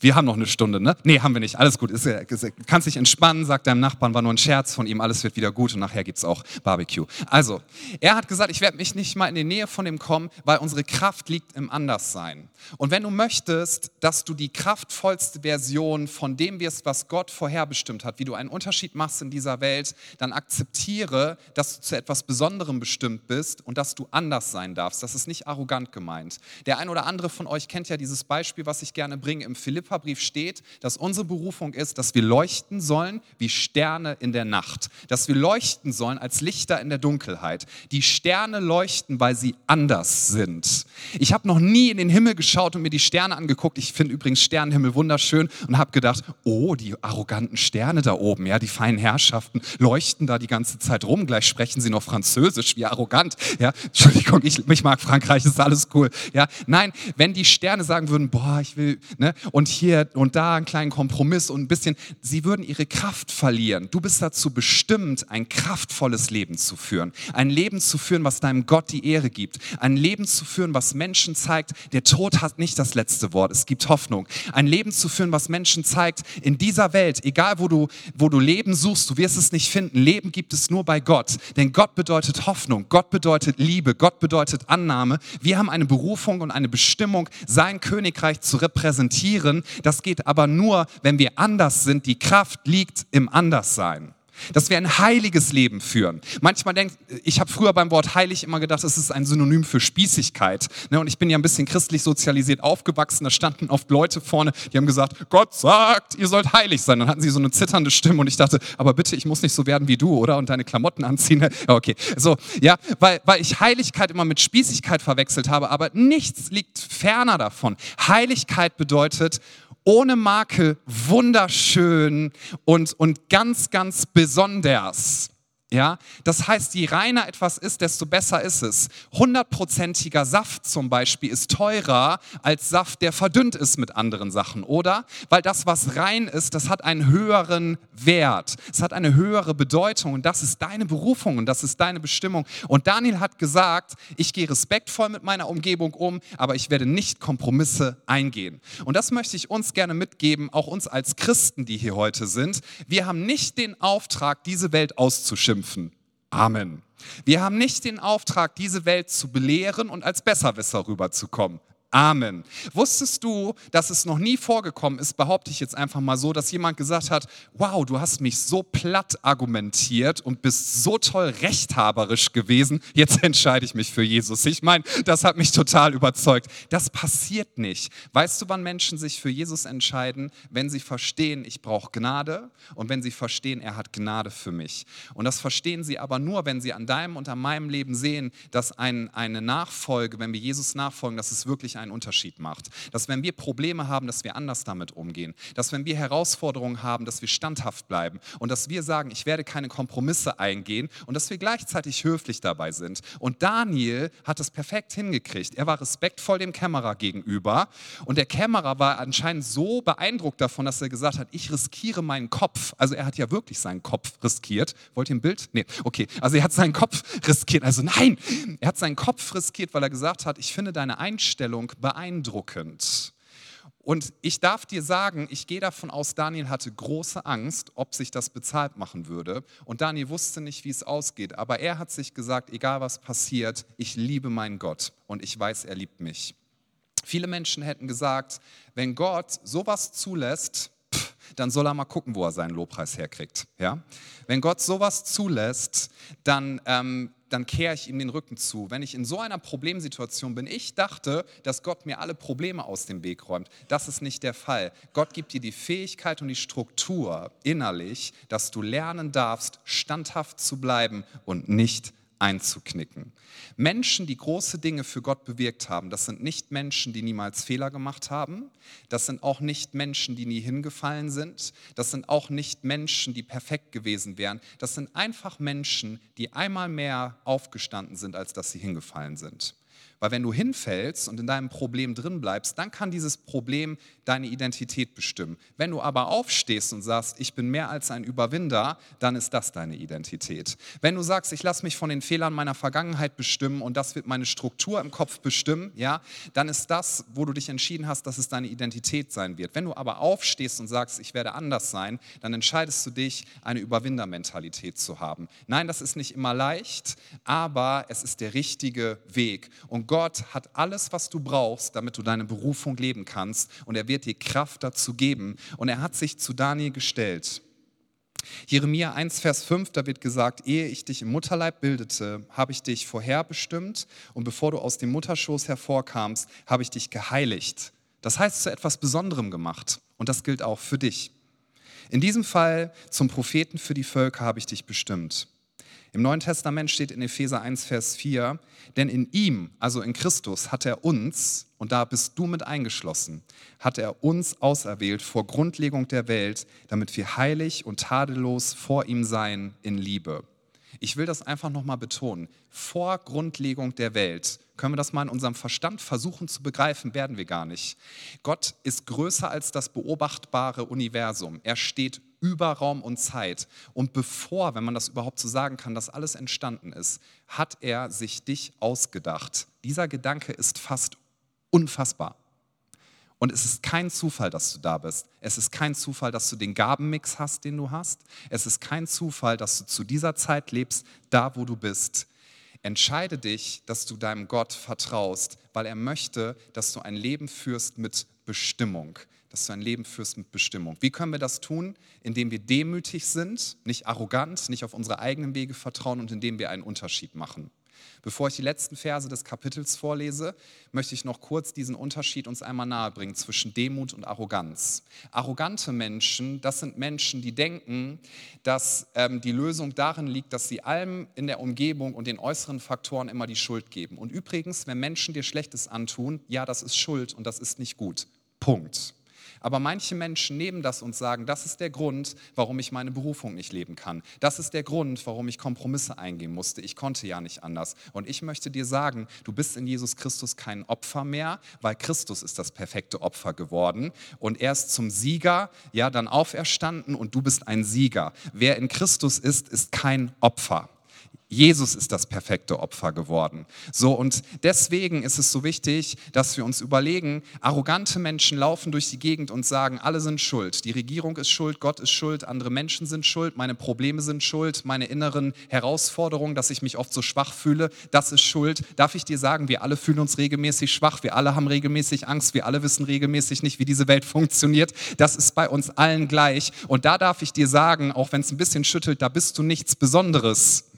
wir haben noch eine Stunde, ne? Nee, haben wir nicht. Alles gut. Ist, ist, kannst dich entspannen, sagt deinem Nachbarn, war nur ein Scherz von ihm, alles wird wieder gut und nachher gibt es auch Barbecue. Also, er hat gesagt, ich werde mich nicht mal in die Nähe von ihm kommen, weil unsere Kraft liegt im Anderssein. Und wenn du möchtest, dass du die kraftvollste Version von dem wirst, was Gott vorherbestimmt hat, wie du einen Unterschied machst in dieser Welt, dann akzeptiere, dass du zu etwas Besonderem bestimmt bist und dass du anders sein darfst. Das ist nicht arrogant gemeint. Der ein oder andere von euch kennt ja dieses Beispiel, was ich gerne bringe im Philipp Philipperbrief steht, dass unsere Berufung ist, dass wir leuchten sollen wie Sterne in der Nacht. Dass wir leuchten sollen als Lichter in der Dunkelheit. Die Sterne leuchten, weil sie anders sind. Ich habe noch nie in den Himmel geschaut und mir die Sterne angeguckt. Ich finde übrigens Sternenhimmel wunderschön und habe gedacht, oh, die arroganten Sterne da oben, ja, die feinen Herrschaften leuchten da die ganze Zeit rum. Gleich sprechen sie noch Französisch, wie arrogant. Ja, Entschuldigung, ich, ich mag Frankreich, ist alles cool. Ja, nein, wenn die Sterne sagen würden, boah, ich will, ne, und hier und da einen kleinen Kompromiss und ein bisschen, sie würden ihre Kraft verlieren. Du bist dazu bestimmt, ein kraftvolles Leben zu führen. Ein Leben zu führen, was deinem Gott die Ehre gibt. Ein Leben zu führen, was Menschen zeigt, der Tod hat nicht das letzte Wort. Es gibt Hoffnung. Ein Leben zu führen, was Menschen zeigt, in dieser Welt, egal wo du, wo du Leben suchst, du wirst es nicht finden. Leben gibt es nur bei Gott. Denn Gott bedeutet Hoffnung. Gott bedeutet Liebe. Gott bedeutet Annahme. Wir haben eine Berufung und eine Bestimmung, sein Königreich zu repräsentieren. Das geht aber nur, wenn wir anders sind. Die Kraft liegt im Anderssein dass wir ein heiliges Leben führen. Manchmal denkt, ich habe früher beim Wort heilig immer gedacht, es ist ein Synonym für Spießigkeit. Ne, und ich bin ja ein bisschen christlich sozialisiert aufgewachsen. Da standen oft Leute vorne, die haben gesagt, Gott sagt, ihr sollt heilig sein. Dann hatten sie so eine zitternde Stimme und ich dachte, aber bitte, ich muss nicht so werden wie du, oder? Und deine Klamotten anziehen. Okay, so, ja, weil, weil ich Heiligkeit immer mit Spießigkeit verwechselt habe, aber nichts liegt ferner davon. Heiligkeit bedeutet, ohne Makel, wunderschön und, und ganz, ganz besonders. Ja, das heißt, je reiner etwas ist, desto besser ist es. Hundertprozentiger Saft zum Beispiel ist teurer als Saft, der verdünnt ist mit anderen Sachen, oder? Weil das, was rein ist, das hat einen höheren Wert. Es hat eine höhere Bedeutung und das ist deine Berufung und das ist deine Bestimmung. Und Daniel hat gesagt, ich gehe respektvoll mit meiner Umgebung um, aber ich werde nicht Kompromisse eingehen. Und das möchte ich uns gerne mitgeben, auch uns als Christen, die hier heute sind. Wir haben nicht den Auftrag, diese Welt auszuschimpfen schimpfen. Amen. Wir haben nicht den Auftrag, diese Welt zu belehren und als Besserwisser rüberzukommen. Amen. Wusstest du, dass es noch nie vorgekommen ist, behaupte ich jetzt einfach mal so, dass jemand gesagt hat, wow, du hast mich so platt argumentiert und bist so toll rechthaberisch gewesen, jetzt entscheide ich mich für Jesus. Ich meine, das hat mich total überzeugt. Das passiert nicht. Weißt du, wann Menschen sich für Jesus entscheiden? Wenn sie verstehen, ich brauche Gnade und wenn sie verstehen, er hat Gnade für mich. Und das verstehen sie aber nur, wenn sie an deinem und an meinem Leben sehen, dass ein, eine Nachfolge, wenn wir Jesus nachfolgen, dass es wirklich einen Unterschied macht. Dass wenn wir Probleme haben, dass wir anders damit umgehen. Dass wenn wir Herausforderungen haben, dass wir standhaft bleiben. Und dass wir sagen, ich werde keine Kompromisse eingehen. Und dass wir gleichzeitig höflich dabei sind. Und Daniel hat es perfekt hingekriegt. Er war respektvoll dem Kämmerer gegenüber. Und der Kämmerer war anscheinend so beeindruckt davon, dass er gesagt hat, ich riskiere meinen Kopf. Also er hat ja wirklich seinen Kopf riskiert. Wollt ihr ein Bild? Nee, okay. Also er hat seinen Kopf riskiert. Also nein, er hat seinen Kopf riskiert, weil er gesagt hat, ich finde deine Einstellung beeindruckend. Und ich darf dir sagen, ich gehe davon aus, Daniel hatte große Angst, ob sich das bezahlt machen würde. Und Daniel wusste nicht, wie es ausgeht. Aber er hat sich gesagt, egal was passiert, ich liebe meinen Gott und ich weiß, er liebt mich. Viele Menschen hätten gesagt, wenn Gott sowas zulässt, dann soll er mal gucken, wo er seinen Lobpreis herkriegt. Ja? Wenn Gott sowas zulässt, dann ähm, dann kehre ich ihm den Rücken zu. Wenn ich in so einer Problemsituation bin, ich dachte, dass Gott mir alle Probleme aus dem Weg räumt. Das ist nicht der Fall. Gott gibt dir die Fähigkeit und die Struktur innerlich, dass du lernen darfst, standhaft zu bleiben und nicht einzuknicken. Menschen, die große Dinge für Gott bewirkt haben, das sind nicht Menschen, die niemals Fehler gemacht haben. Das sind auch nicht Menschen, die nie hingefallen sind. Das sind auch nicht Menschen, die perfekt gewesen wären. Das sind einfach Menschen, die einmal mehr aufgestanden sind, als dass sie hingefallen sind. Weil wenn du hinfällst und in deinem Problem drin bleibst, dann kann dieses Problem deine Identität bestimmen. Wenn du aber aufstehst und sagst, ich bin mehr als ein Überwinder, dann ist das deine Identität. Wenn du sagst, ich lasse mich von den Fehlern meiner Vergangenheit bestimmen und das wird meine Struktur im Kopf bestimmen, ja, dann ist das, wo du dich entschieden hast, dass es deine Identität sein wird. Wenn du aber aufstehst und sagst, ich werde anders sein, dann entscheidest du dich, eine Überwindermentalität zu haben. Nein, das ist nicht immer leicht, aber es ist der richtige Weg. Und Gott hat alles, was du brauchst, damit du deine Berufung leben kannst. Und er wird dir Kraft dazu geben. Und er hat sich zu Daniel gestellt. Jeremia 1, Vers 5, da wird gesagt, ehe ich dich im Mutterleib bildete, habe ich dich vorherbestimmt und bevor du aus dem Mutterschoß hervorkamst, habe ich dich geheiligt. Das heißt, zu etwas Besonderem gemacht. Und das gilt auch für dich. In diesem Fall zum Propheten für die Völker habe ich dich bestimmt. Im Neuen Testament steht in Epheser 1, Vers 4, denn in ihm, also in Christus, hat er uns, und da bist du mit eingeschlossen, hat er uns auserwählt vor Grundlegung der Welt, damit wir heilig und tadellos vor ihm seien in Liebe. Ich will das einfach nochmal betonen. Vor Grundlegung der Welt können wir das mal in unserem Verstand versuchen zu begreifen, werden wir gar nicht. Gott ist größer als das beobachtbare Universum. Er steht über Raum und Zeit. Und bevor, wenn man das überhaupt so sagen kann, dass alles entstanden ist, hat er sich dich ausgedacht. Dieser Gedanke ist fast unfassbar. Und es ist kein Zufall, dass du da bist. Es ist kein Zufall, dass du den Gabenmix hast, den du hast. Es ist kein Zufall, dass du zu dieser Zeit lebst, da wo du bist. Entscheide dich, dass du deinem Gott vertraust, weil er möchte, dass du ein Leben führst mit Bestimmung, dass du ein Leben führst mit Bestimmung. Wie können wir das tun? Indem wir demütig sind, nicht arrogant, nicht auf unsere eigenen Wege vertrauen und indem wir einen Unterschied machen. Bevor ich die letzten Verse des Kapitels vorlese, möchte ich noch kurz diesen Unterschied uns einmal nahebringen zwischen Demut und Arroganz. Arrogante Menschen, das sind Menschen, die denken, dass ähm, die Lösung darin liegt, dass sie allem in der Umgebung und den äußeren Faktoren immer die Schuld geben. Und übrigens, wenn Menschen dir Schlechtes antun, ja, das ist Schuld und das ist nicht gut. Punkt. Aber manche Menschen nehmen das und sagen, das ist der Grund, warum ich meine Berufung nicht leben kann. Das ist der Grund, warum ich Kompromisse eingehen musste. Ich konnte ja nicht anders. Und ich möchte dir sagen, du bist in Jesus Christus kein Opfer mehr, weil Christus ist das perfekte Opfer geworden. Und er ist zum Sieger, ja, dann auferstanden und du bist ein Sieger. Wer in Christus ist, ist kein Opfer. Jesus ist das perfekte Opfer geworden. So und deswegen ist es so wichtig, dass wir uns überlegen, arrogante Menschen laufen durch die Gegend und sagen, alle sind schuld. Die Regierung ist schuld, Gott ist schuld, andere Menschen sind schuld, meine Probleme sind schuld, meine inneren Herausforderungen, dass ich mich oft so schwach fühle, das ist schuld. Darf ich dir sagen, wir alle fühlen uns regelmäßig schwach, wir alle haben regelmäßig Angst, wir alle wissen regelmäßig nicht, wie diese Welt funktioniert. Das ist bei uns allen gleich und da darf ich dir sagen, auch wenn es ein bisschen schüttelt, da bist du nichts Besonderes.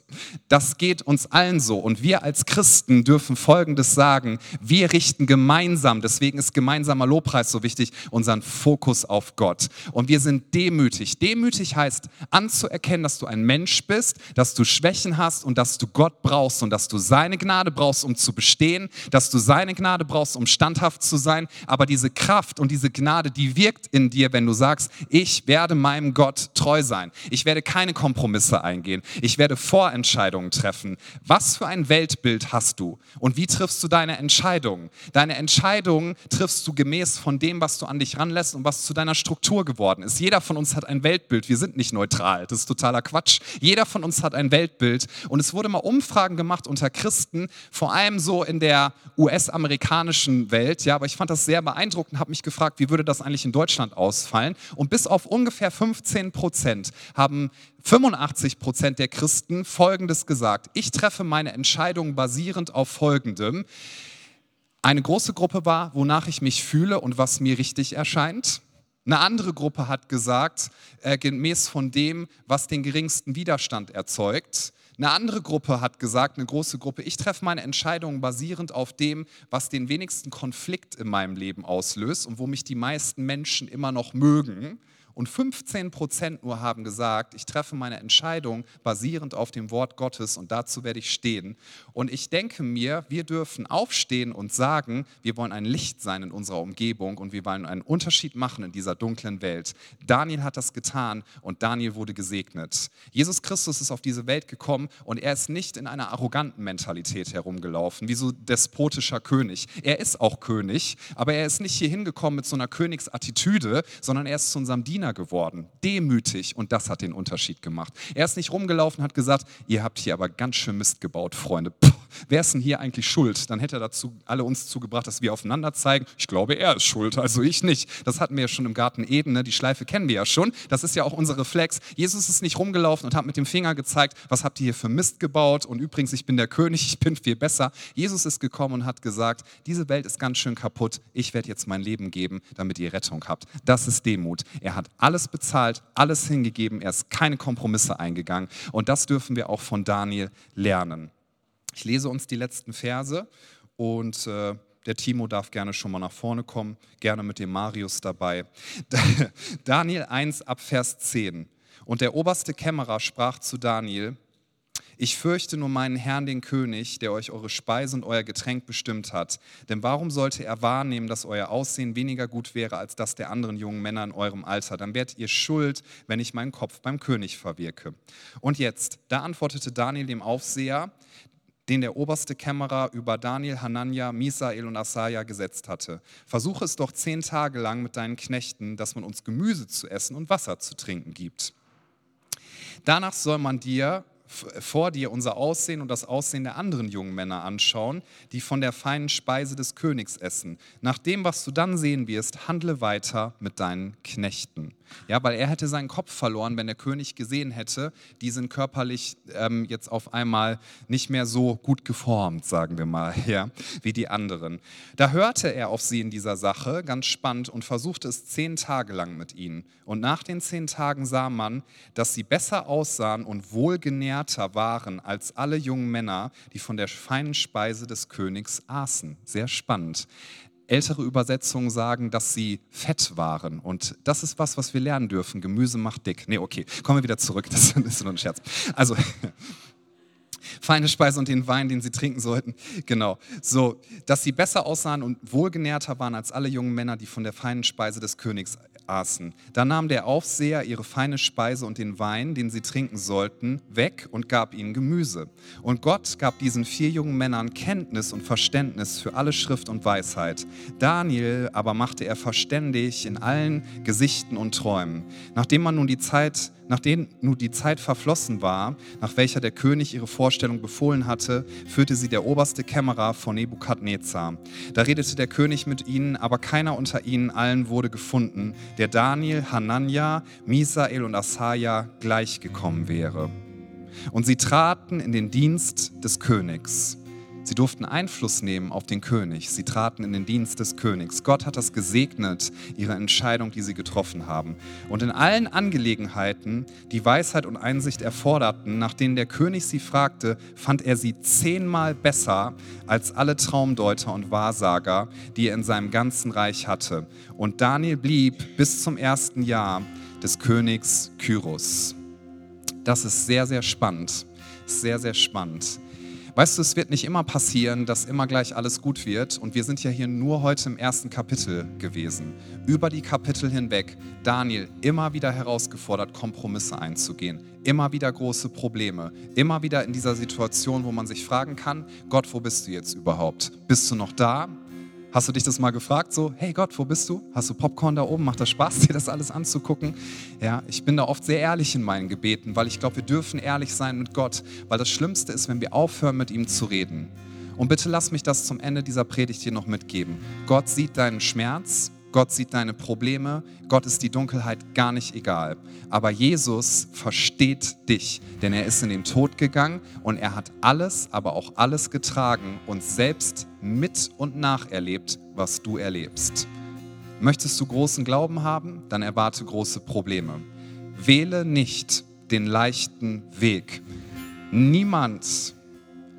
Das geht uns allen so. Und wir als Christen dürfen Folgendes sagen. Wir richten gemeinsam, deswegen ist gemeinsamer Lobpreis so wichtig, unseren Fokus auf Gott. Und wir sind demütig. Demütig heißt anzuerkennen, dass du ein Mensch bist, dass du Schwächen hast und dass du Gott brauchst und dass du seine Gnade brauchst, um zu bestehen, dass du seine Gnade brauchst, um standhaft zu sein. Aber diese Kraft und diese Gnade, die wirkt in dir, wenn du sagst, ich werde meinem Gott treu sein. Ich werde keine Kompromisse eingehen. Ich werde vorentscheiden Entscheidungen treffen. Was für ein Weltbild hast du und wie triffst du deine Entscheidungen? Deine Entscheidungen triffst du gemäß von dem, was du an dich ranlässt und was zu deiner Struktur geworden ist. Jeder von uns hat ein Weltbild. Wir sind nicht neutral. Das ist totaler Quatsch. Jeder von uns hat ein Weltbild. Und es wurde mal Umfragen gemacht unter Christen, vor allem so in der US-amerikanischen Welt. Ja, aber ich fand das sehr beeindruckend, habe mich gefragt, wie würde das eigentlich in Deutschland ausfallen? Und bis auf ungefähr 15 Prozent haben 85 Prozent der Christen Folgendes gesagt. Ich treffe meine Entscheidung basierend auf Folgendem. Eine große Gruppe war, wonach ich mich fühle und was mir richtig erscheint. Eine andere Gruppe hat gesagt, äh, gemäß von dem, was den geringsten Widerstand erzeugt. Eine andere Gruppe hat gesagt, eine große Gruppe, ich treffe meine Entscheidungen basierend auf dem, was den wenigsten Konflikt in meinem Leben auslöst und wo mich die meisten Menschen immer noch mögen. Und 15 Prozent nur haben gesagt, ich treffe meine Entscheidung basierend auf dem Wort Gottes und dazu werde ich stehen. Und ich denke mir, wir dürfen aufstehen und sagen, wir wollen ein Licht sein in unserer Umgebung und wir wollen einen Unterschied machen in dieser dunklen Welt. Daniel hat das getan und Daniel wurde gesegnet. Jesus Christus ist auf diese Welt gekommen und er ist nicht in einer arroganten Mentalität herumgelaufen, wie so despotischer König. Er ist auch König, aber er ist nicht hier hingekommen mit so einer Königsattitüde, sondern er ist zu unserem Diener Diener geworden, demütig und das hat den Unterschied gemacht. Er ist nicht rumgelaufen, hat gesagt, ihr habt hier aber ganz schön Mist gebaut, Freunde. Puh, wer ist denn hier eigentlich schuld? Dann hätte er dazu alle uns zugebracht, dass wir aufeinander zeigen. Ich glaube, er ist schuld, also ich nicht. Das hatten wir ja schon im Garten Eden, ne? die Schleife kennen wir ja schon. Das ist ja auch unser Reflex. Jesus ist nicht rumgelaufen und hat mit dem Finger gezeigt, was habt ihr hier für Mist gebaut und übrigens, ich bin der König, ich bin viel besser. Jesus ist gekommen und hat gesagt, diese Welt ist ganz schön kaputt, ich werde jetzt mein Leben geben, damit ihr Rettung habt. Das ist Demut. Er hat alles bezahlt, alles hingegeben, er ist keine Kompromisse eingegangen. Und das dürfen wir auch von Daniel lernen. Ich lese uns die letzten Verse und äh, der Timo darf gerne schon mal nach vorne kommen, gerne mit dem Marius dabei. Daniel 1 ab Vers 10. Und der oberste Kämmerer sprach zu Daniel, Ich fürchte nur meinen Herrn, den König, der euch eure Speise und euer Getränk bestimmt hat. Denn warum sollte er wahrnehmen, dass euer Aussehen weniger gut wäre als das der anderen jungen Männer in eurem Alter? Dann werdet ihr schuld, wenn ich meinen Kopf beim König verwirke. Und jetzt, da antwortete Daniel dem Aufseher, den der oberste Kämmerer über Daniel, Hanania, Misael und Asaja gesetzt hatte. Versuche es doch zehn Tage lang mit deinen Knechten, dass man uns Gemüse zu essen und Wasser zu trinken gibt. Danach soll man dir vor dir unser Aussehen und das Aussehen der anderen jungen Männer anschauen, die von der feinen Speise des Königs essen. Nach dem, was du dann sehen wirst, handle weiter mit deinen Knechten. Ja, weil er hätte seinen Kopf verloren, wenn der König gesehen hätte, die sind körperlich ähm, jetzt auf einmal nicht mehr so gut geformt, sagen wir mal, ja, wie die anderen. Da hörte er auf sie in dieser Sache, ganz spannend, und versuchte es zehn Tage lang mit ihnen. Und nach den zehn Tagen sah man, dass sie besser aussahen und wohlgenährter waren als alle jungen Männer, die von der feinen Speise des Königs aßen. Sehr spannend. Ältere Übersetzungen sagen, dass sie fett waren. Und das ist was, was wir lernen dürfen. Gemüse macht dick. Nee, okay, kommen wir wieder zurück. Das ist nur ein Scherz. Also, feine Speise und den Wein, den sie trinken sollten. Genau. So, dass sie besser aussahen und wohlgenährter waren als alle jungen Männer, die von der feinen Speise des Königs aßen. Da nahm der Aufseher ihre feine Speise und den Wein, den sie trinken sollten, weg und gab ihnen Gemüse. Und Gott gab diesen vier jungen Männern Kenntnis und Verständnis für alle Schrift und Weisheit. Daniel aber machte er verständig in allen Gesichten und Träumen. Nachdem man nun die Zeit Nachdem nun die Zeit verflossen war, nach welcher der König ihre Vorstellung befohlen hatte, führte sie der oberste Kämmerer von Nebukadnezar. Da redete der König mit ihnen, aber keiner unter ihnen allen wurde gefunden, der Daniel, Hanania, Misael und Asaja gleichgekommen wäre. Und sie traten in den Dienst des Königs. Sie durften Einfluss nehmen auf den König. Sie traten in den Dienst des Königs. Gott hat das gesegnet, ihre Entscheidung, die sie getroffen haben. Und in allen Angelegenheiten, die Weisheit und Einsicht erforderten, nach denen der König sie fragte, fand er sie zehnmal besser als alle Traumdeuter und Wahrsager, die er in seinem ganzen Reich hatte. Und Daniel blieb bis zum ersten Jahr des Königs Kyros. Das ist sehr, sehr spannend. Sehr, sehr spannend. Weißt du, es wird nicht immer passieren, dass immer gleich alles gut wird. Und wir sind ja hier nur heute im ersten Kapitel gewesen. Über die Kapitel hinweg, Daniel immer wieder herausgefordert, Kompromisse einzugehen. Immer wieder große Probleme. Immer wieder in dieser Situation, wo man sich fragen kann, Gott, wo bist du jetzt überhaupt? Bist du noch da? Hast du dich das mal gefragt, so, hey Gott, wo bist du? Hast du Popcorn da oben? Macht das Spaß, dir das alles anzugucken? Ja, ich bin da oft sehr ehrlich in meinen Gebeten, weil ich glaube, wir dürfen ehrlich sein mit Gott, weil das Schlimmste ist, wenn wir aufhören, mit ihm zu reden. Und bitte lass mich das zum Ende dieser Predigt hier noch mitgeben. Gott sieht deinen Schmerz, Gott sieht deine Probleme, Gott ist die Dunkelheit gar nicht egal. Aber Jesus versteht dich, denn er ist in den Tod gegangen und er hat alles, aber auch alles getragen und selbst mit und nacherlebt, was du erlebst. Möchtest du großen Glauben haben, dann erwarte große Probleme. Wähle nicht den leichten Weg. Niemand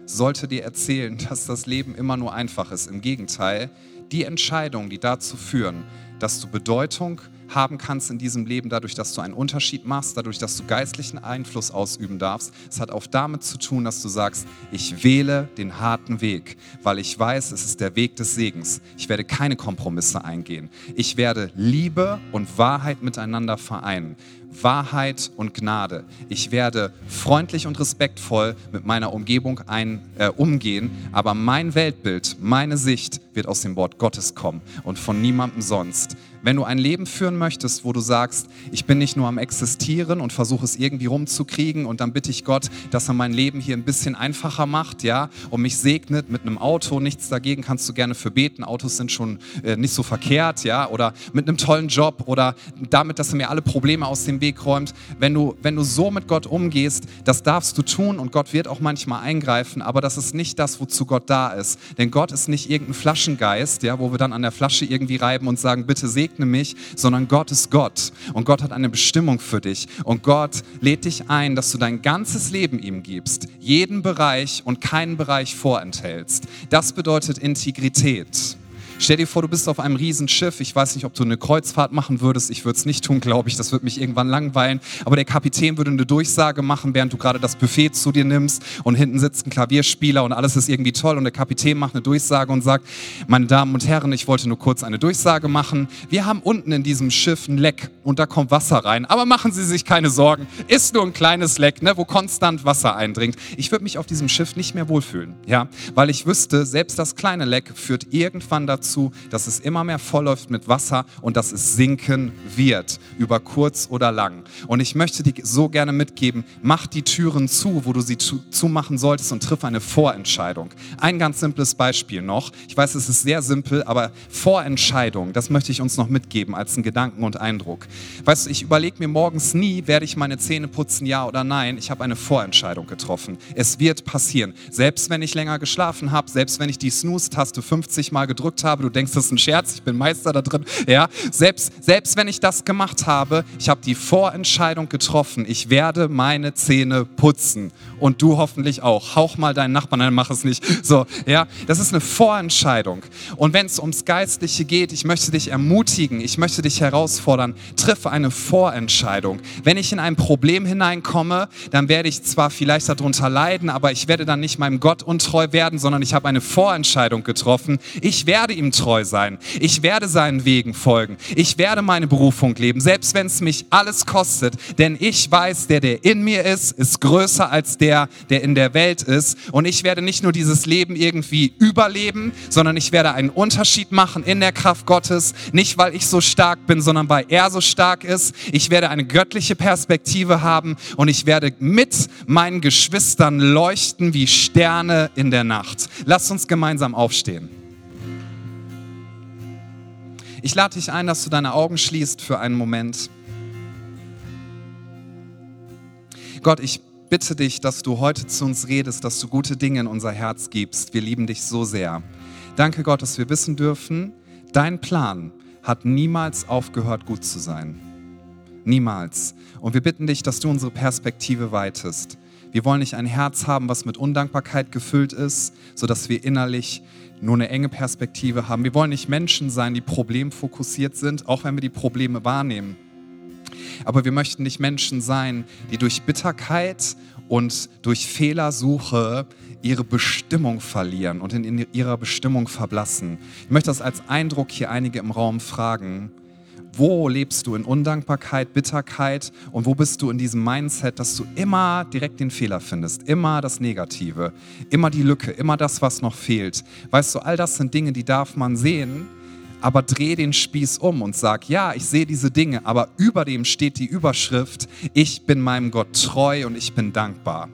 sollte dir erzählen, dass das Leben immer nur einfach ist. Im Gegenteil, die Entscheidungen, die dazu führen, dass du Bedeutung haben kannst in diesem Leben, dadurch, dass du einen Unterschied machst, dadurch, dass du geistlichen Einfluss ausüben darfst. Es hat auch damit zu tun, dass du sagst, ich wähle den harten Weg, weil ich weiß, es ist der Weg des Segens. Ich werde keine Kompromisse eingehen. Ich werde Liebe und Wahrheit miteinander vereinen. Wahrheit und Gnade. Ich werde freundlich und respektvoll mit meiner Umgebung ein, äh, umgehen, aber mein Weltbild, meine Sicht wird aus dem Wort Gottes kommen und von niemandem sonst. Wenn du ein Leben führen möchtest, wo du sagst, ich bin nicht nur am Existieren und versuche es irgendwie rumzukriegen und dann bitte ich Gott, dass er mein Leben hier ein bisschen einfacher macht, ja, und mich segnet mit einem Auto, nichts dagegen kannst du gerne für beten. Autos sind schon äh, nicht so verkehrt, ja, oder mit einem tollen Job oder damit, dass er mir alle Probleme aus dem Weg räumt. Wenn du, wenn du so mit Gott umgehst, das darfst du tun und Gott wird auch manchmal eingreifen, aber das ist nicht das, wozu Gott da ist. Denn Gott ist nicht irgendein Flaschengeist, ja, wo wir dann an der Flasche irgendwie reiben und sagen, bitte segne segne mich, sondern Gott ist Gott und Gott hat eine Bestimmung für dich und Gott lädt dich ein, dass du dein ganzes Leben ihm gibst, jeden Bereich und keinen Bereich vorenthältst. Das bedeutet Integrität. Stell dir vor, du bist auf einem Riesenschiff. Ich weiß nicht, ob du eine Kreuzfahrt machen würdest. Ich würde es nicht tun, glaube ich. Das würde mich irgendwann langweilen. Aber der Kapitän würde eine Durchsage machen, während du gerade das Buffet zu dir nimmst und hinten sitzt ein Klavierspieler und alles ist irgendwie toll. Und der Kapitän macht eine Durchsage und sagt, meine Damen und Herren, ich wollte nur kurz eine Durchsage machen. Wir haben unten in diesem Schiff ein Leck und da kommt Wasser rein. Aber machen Sie sich keine Sorgen. Ist nur ein kleines Leck, ne, wo konstant Wasser eindringt. Ich würde mich auf diesem Schiff nicht mehr wohlfühlen. Ja, weil ich wüsste, selbst das kleine Leck führt irgendwann dazu, dass es immer mehr vollläuft mit Wasser und dass es sinken wird, über kurz oder lang. Und ich möchte dir so gerne mitgeben, mach die Türen zu, wo du sie zumachen solltest und triff eine Vorentscheidung. Ein ganz simples Beispiel noch. Ich weiß, es ist sehr simpel, aber Vorentscheidung, das möchte ich uns noch mitgeben als einen Gedanken und Eindruck. Weißt du, ich überlege mir morgens nie, werde ich meine Zähne putzen, ja oder nein. Ich habe eine Vorentscheidung getroffen. Es wird passieren. Selbst wenn ich länger geschlafen habe, selbst wenn ich die Snooze-Taste 50 Mal gedrückt habe, du denkst, das ist ein Scherz, ich bin Meister da drin. Ja, selbst, selbst wenn ich das gemacht habe, ich habe die Vorentscheidung getroffen. Ich werde meine Zähne putzen. Und du hoffentlich auch. Hauch mal deinen Nachbarn, nein, mach es nicht. So, ja, das ist eine Vorentscheidung. Und wenn es ums Geistliche geht, ich möchte dich ermutigen, ich möchte dich herausfordern, triff eine Vorentscheidung. Wenn ich in ein Problem hineinkomme, dann werde ich zwar vielleicht darunter leiden, aber ich werde dann nicht meinem Gott untreu werden, sondern ich habe eine Vorentscheidung getroffen. Ich werde ihm treu sein. Ich werde seinen Wegen folgen. Ich werde meine Berufung leben, selbst wenn es mich alles kostet. Denn ich weiß, der, der in mir ist, ist größer als der, der in der Welt ist. Und ich werde nicht nur dieses Leben irgendwie überleben, sondern ich werde einen Unterschied machen in der Kraft Gottes. Nicht, weil ich so stark bin, sondern weil er so stark ist. Ich werde eine göttliche Perspektive haben und ich werde mit meinen Geschwistern leuchten wie Sterne in der Nacht. Lasst uns gemeinsam aufstehen. Ich lade dich ein, dass du deine Augen schließt für einen Moment. Gott, ich bitte dich, dass du heute zu uns redest, dass du gute Dinge in unser Herz gibst. Wir lieben dich so sehr. Danke Gott, dass wir wissen dürfen, dein Plan hat niemals aufgehört, gut zu sein. Niemals. Und wir bitten dich, dass du unsere Perspektive weitest. Wir wollen nicht ein Herz haben, was mit Undankbarkeit gefüllt ist, sodass wir innerlich nur eine enge Perspektive haben. Wir wollen nicht Menschen sein, die problemfokussiert sind, auch wenn wir die Probleme wahrnehmen. Aber wir möchten nicht Menschen sein, die durch Bitterkeit und durch Fehlersuche ihre Bestimmung verlieren und in ihrer Bestimmung verblassen. Ich möchte das als Eindruck hier einige im Raum fragen. Wo lebst du in Undankbarkeit, Bitterkeit und wo bist du in diesem Mindset, dass du immer direkt den Fehler findest, immer das Negative, immer die Lücke, immer das, was noch fehlt? Weißt du, all das sind Dinge, die darf man sehen, aber dreh den Spieß um und sag, ja, ich sehe diese Dinge, aber über dem steht die Überschrift, ich bin meinem Gott treu und ich bin dankbar.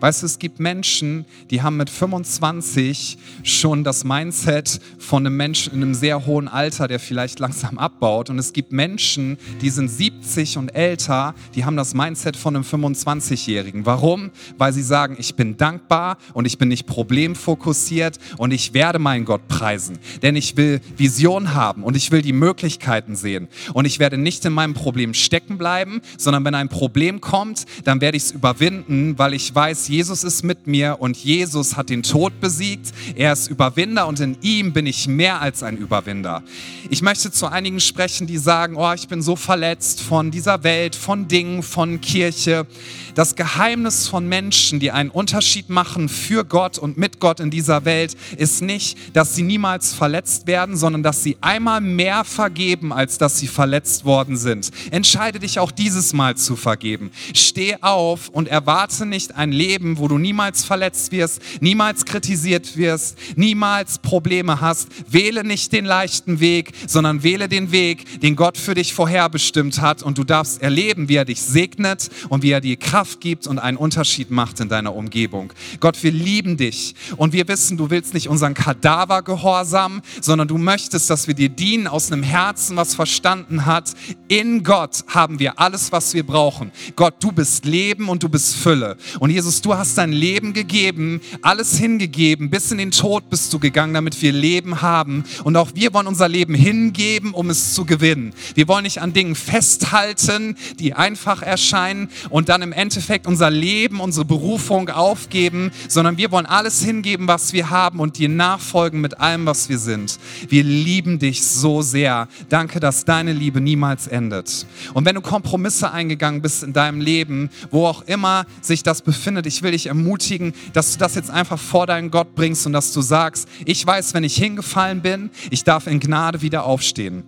Weißt du, es gibt Menschen, die haben mit 25 schon das Mindset von einem Menschen in einem sehr hohen Alter, der vielleicht langsam abbaut. Und es gibt Menschen, die sind 70 und älter, die haben das Mindset von einem 25-Jährigen. Warum? Weil sie sagen, ich bin dankbar und ich bin nicht problemfokussiert und ich werde meinen Gott preisen. Denn ich will Vision haben und ich will die Möglichkeiten sehen. Und ich werde nicht in meinem Problem stecken bleiben, sondern wenn ein Problem kommt, dann werde ich es überwinden, weil ich weiß, Jesus ist mit mir und Jesus hat den Tod besiegt. Er ist Überwinder und in ihm bin ich mehr als ein Überwinder. Ich möchte zu einigen sprechen, die sagen, oh, ich bin so verletzt von dieser Welt, von Dingen, von Kirche. Das Geheimnis von Menschen, die einen Unterschied machen für Gott und mit Gott in dieser Welt, ist nicht, dass sie niemals verletzt werden, sondern dass sie einmal mehr vergeben, als dass sie verletzt worden sind. Entscheide dich auch dieses Mal zu vergeben. Steh auf und erwarte nicht ein Leben, wo du niemals verletzt wirst, niemals kritisiert wirst, niemals Probleme hast. Wähle nicht den leichten Weg, sondern wähle den Weg, den Gott für dich vorherbestimmt hat und du darfst erleben, wie er dich segnet und wie er dir Kraft Kraft gibt und einen Unterschied macht in deiner Umgebung. Gott, wir lieben dich und wir wissen, du willst nicht unseren Kadaver gehorsam, sondern du möchtest, dass wir dir dienen aus einem Herzen, was verstanden hat. In Gott haben wir alles, was wir brauchen. Gott, du bist Leben und du bist Fülle. Und Jesus, du hast dein Leben gegeben, alles hingegeben, bis in den Tod bist du gegangen, damit wir Leben haben. Und auch wir wollen unser Leben hingeben, um es zu gewinnen. Wir wollen nicht an Dingen festhalten, die einfach erscheinen und dann im Endeffekt unser Leben, unsere Berufung aufgeben, sondern wir wollen alles hingeben, was wir haben und dir nachfolgen mit allem, was wir sind. Wir lieben dich so sehr. Danke, dass deine Liebe niemals endet. Und wenn du Kompromisse eingegangen bist in deinem Leben, wo auch immer sich das befindet, ich will dich ermutigen, dass du das jetzt einfach vor deinen Gott bringst und dass du sagst, ich weiß, wenn ich hingefallen bin, ich darf in Gnade wieder aufstehen.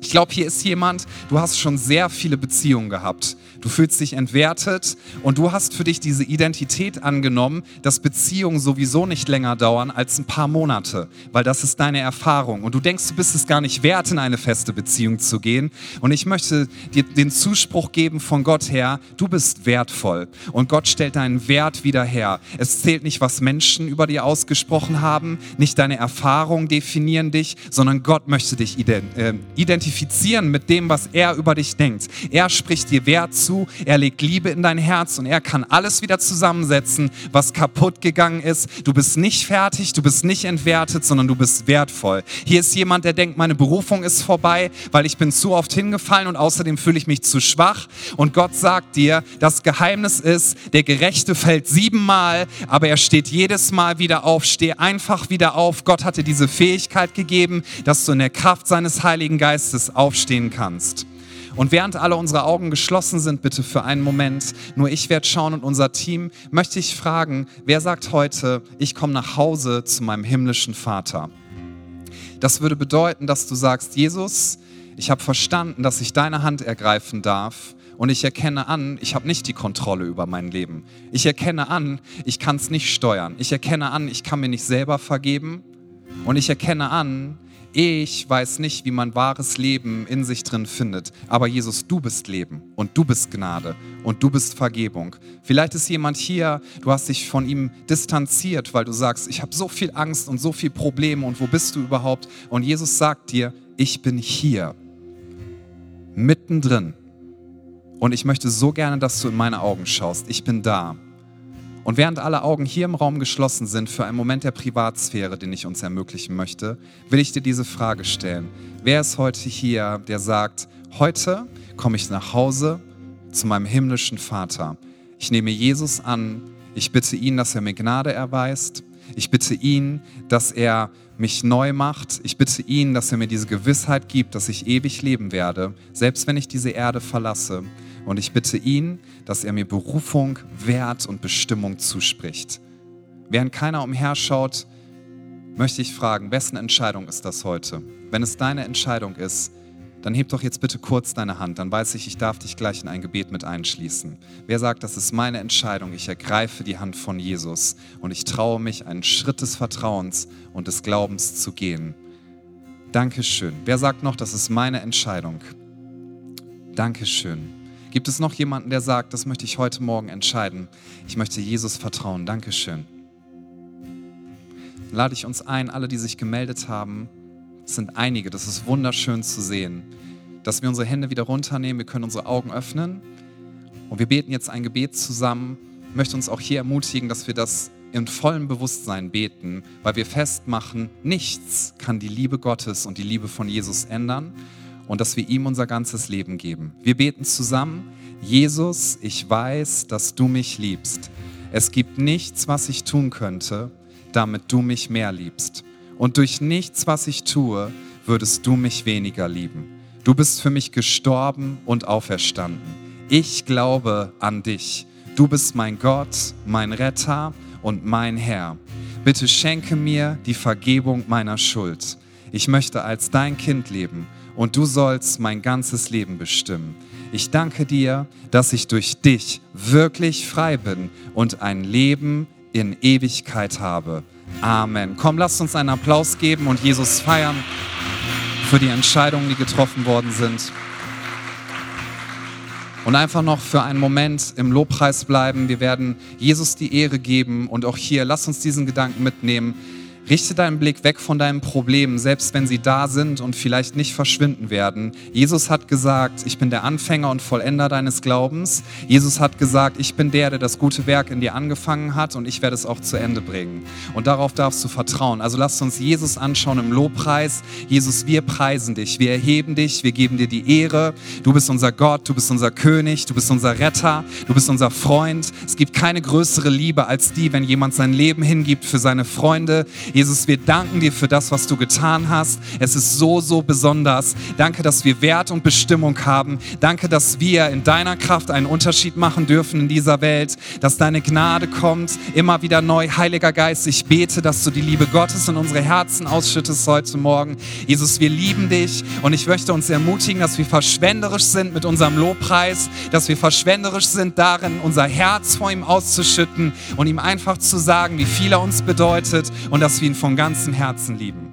Ich glaube, hier ist jemand, du hast schon sehr viele Beziehungen gehabt. Du fühlst dich entwertet und du hast für dich diese Identität angenommen, dass Beziehungen sowieso nicht länger dauern als ein paar Monate, weil das ist deine Erfahrung. Und du denkst, du bist es gar nicht wert, in eine feste Beziehung zu gehen. Und ich möchte dir den Zuspruch geben von Gott her, du bist wertvoll. Und Gott stellt deinen Wert wieder her. Es zählt nicht, was Menschen über dir ausgesprochen haben, nicht deine Erfahrungen definieren dich, sondern Gott möchte dich äh, identifizieren mit dem, was er über dich denkt. Er spricht dir Wert zu zu, er legt Liebe in dein Herz und er kann alles wieder zusammensetzen, was kaputt gegangen ist. Du bist nicht fertig, du bist nicht entwertet, sondern du bist wertvoll. Hier ist jemand, der denkt, meine Berufung ist vorbei, weil ich bin zu oft hingefallen und außerdem fühle ich mich zu schwach. Und Gott sagt dir, das Geheimnis ist, der Gerechte fällt siebenmal, aber er steht jedes Mal wieder auf. Steh einfach wieder auf. Gott hat dir diese Fähigkeit gegeben, dass du in der Kraft seines Heiligen Geistes aufstehen kannst. Und während alle unsere Augen geschlossen sind, bitte für einen Moment, nur ich werde schauen und unser Team, möchte ich fragen, wer sagt heute, ich komme nach Hause zu meinem himmlischen Vater? Das würde bedeuten, dass du sagst, Jesus, ich habe verstanden, dass ich deine Hand ergreifen darf und ich erkenne an, ich habe nicht die Kontrolle über mein Leben. Ich erkenne an, ich kann es nicht steuern. Ich erkenne an, ich kann mir nicht selber vergeben und ich erkenne an, ich weiß nicht, wie man wahres Leben in sich drin findet, aber Jesus, du bist Leben und du bist Gnade und du bist Vergebung. Vielleicht ist jemand hier, du hast dich von ihm distanziert, weil du sagst, ich habe so viel Angst und so viel Probleme und wo bist du überhaupt? Und Jesus sagt dir, ich bin hier, mittendrin. Und ich möchte so gerne, dass du in meine Augen schaust. Ich bin da. Und während alle Augen hier im Raum geschlossen sind für einen Moment der Privatsphäre, den ich uns ermöglichen möchte, will ich dir diese Frage stellen. Wer ist heute hier, der sagt, heute komme ich nach Hause zu meinem himmlischen Vater. Ich nehme Jesus an, ich bitte ihn, dass er mir Gnade erweist. Ich bitte ihn, dass er mich neu macht. Ich bitte ihn, dass er mir diese Gewissheit gibt, dass ich ewig leben werde, selbst wenn ich diese Erde verlasse. Und ich bitte ihn, dass er mir Berufung, Wert und Bestimmung zuspricht. Während keiner umherschaut, möchte ich fragen, wessen Entscheidung ist das heute? Wenn es deine Entscheidung ist, dann heb doch jetzt bitte kurz deine Hand, dann weiß ich, ich darf dich gleich in ein Gebet mit einschließen. Wer sagt, das ist meine Entscheidung, ich ergreife die Hand von Jesus und ich traue mich, einen Schritt des Vertrauens und des Glaubens zu gehen. Dankeschön. Wer sagt noch, das ist meine Entscheidung? Dankeschön. Gibt es noch jemanden, der sagt, das möchte ich heute Morgen entscheiden? Ich möchte Jesus vertrauen. Dankeschön. Dann lade ich uns ein, alle, die sich gemeldet haben, es sind einige, das ist wunderschön zu sehen, dass wir unsere Hände wieder runternehmen, wir können unsere Augen öffnen und wir beten jetzt ein Gebet zusammen. Ich möchte uns auch hier ermutigen, dass wir das in vollem Bewusstsein beten, weil wir festmachen, nichts kann die Liebe Gottes und die Liebe von Jesus ändern und dass wir ihm unser ganzes Leben geben. Wir beten zusammen, Jesus, ich weiß, dass du mich liebst. Es gibt nichts, was ich tun könnte, damit du mich mehr liebst. Und durch nichts, was ich tue, würdest du mich weniger lieben. Du bist für mich gestorben und auferstanden. Ich glaube an dich. Du bist mein Gott, mein Retter und mein Herr. Bitte schenke mir die Vergebung meiner Schuld. Ich möchte als dein Kind leben und du sollst mein ganzes Leben bestimmen. Ich danke dir, dass ich durch dich wirklich frei bin und ein Leben in Ewigkeit habe. Amen. Komm, lasst uns einen Applaus geben und Jesus feiern für die Entscheidungen, die getroffen worden sind. Und einfach noch für einen Moment im Lobpreis bleiben. Wir werden Jesus die Ehre geben und auch hier, lasst uns diesen Gedanken mitnehmen. Richte deinen Blick weg von deinen Problemen, selbst wenn sie da sind und vielleicht nicht verschwinden werden. Jesus hat gesagt, ich bin der Anfänger und Vollender deines Glaubens. Jesus hat gesagt, ich bin der, der das gute Werk in dir angefangen hat und ich werde es auch zu Ende bringen. Und darauf darfst du vertrauen. Also lass uns Jesus anschauen im Lobpreis. Jesus, wir preisen dich, wir erheben dich, wir geben dir die Ehre. Du bist unser Gott, du bist unser König, du bist unser Retter, du bist unser Freund. Es gibt keine größere Liebe als die, wenn jemand sein Leben hingibt für seine Freunde. Jesus, wir danken dir für das, was du getan hast. Es ist so, so besonders. Danke, dass wir Wert und Bestimmung haben. Danke, dass wir in deiner Kraft einen Unterschied machen dürfen in dieser Welt, dass deine Gnade kommt, immer wieder neu. Heiliger Geist, ich bete, dass du die Liebe Gottes in unsere Herzen ausschüttest heute Morgen. Jesus, wir lieben dich und ich möchte uns ermutigen, dass wir verschwenderisch sind mit unserem Lobpreis, dass wir verschwenderisch sind darin, unser Herz vor ihm auszuschütten und ihm einfach zu sagen, wie viel er uns bedeutet und dass wir ihn von ganzem Herzen lieben.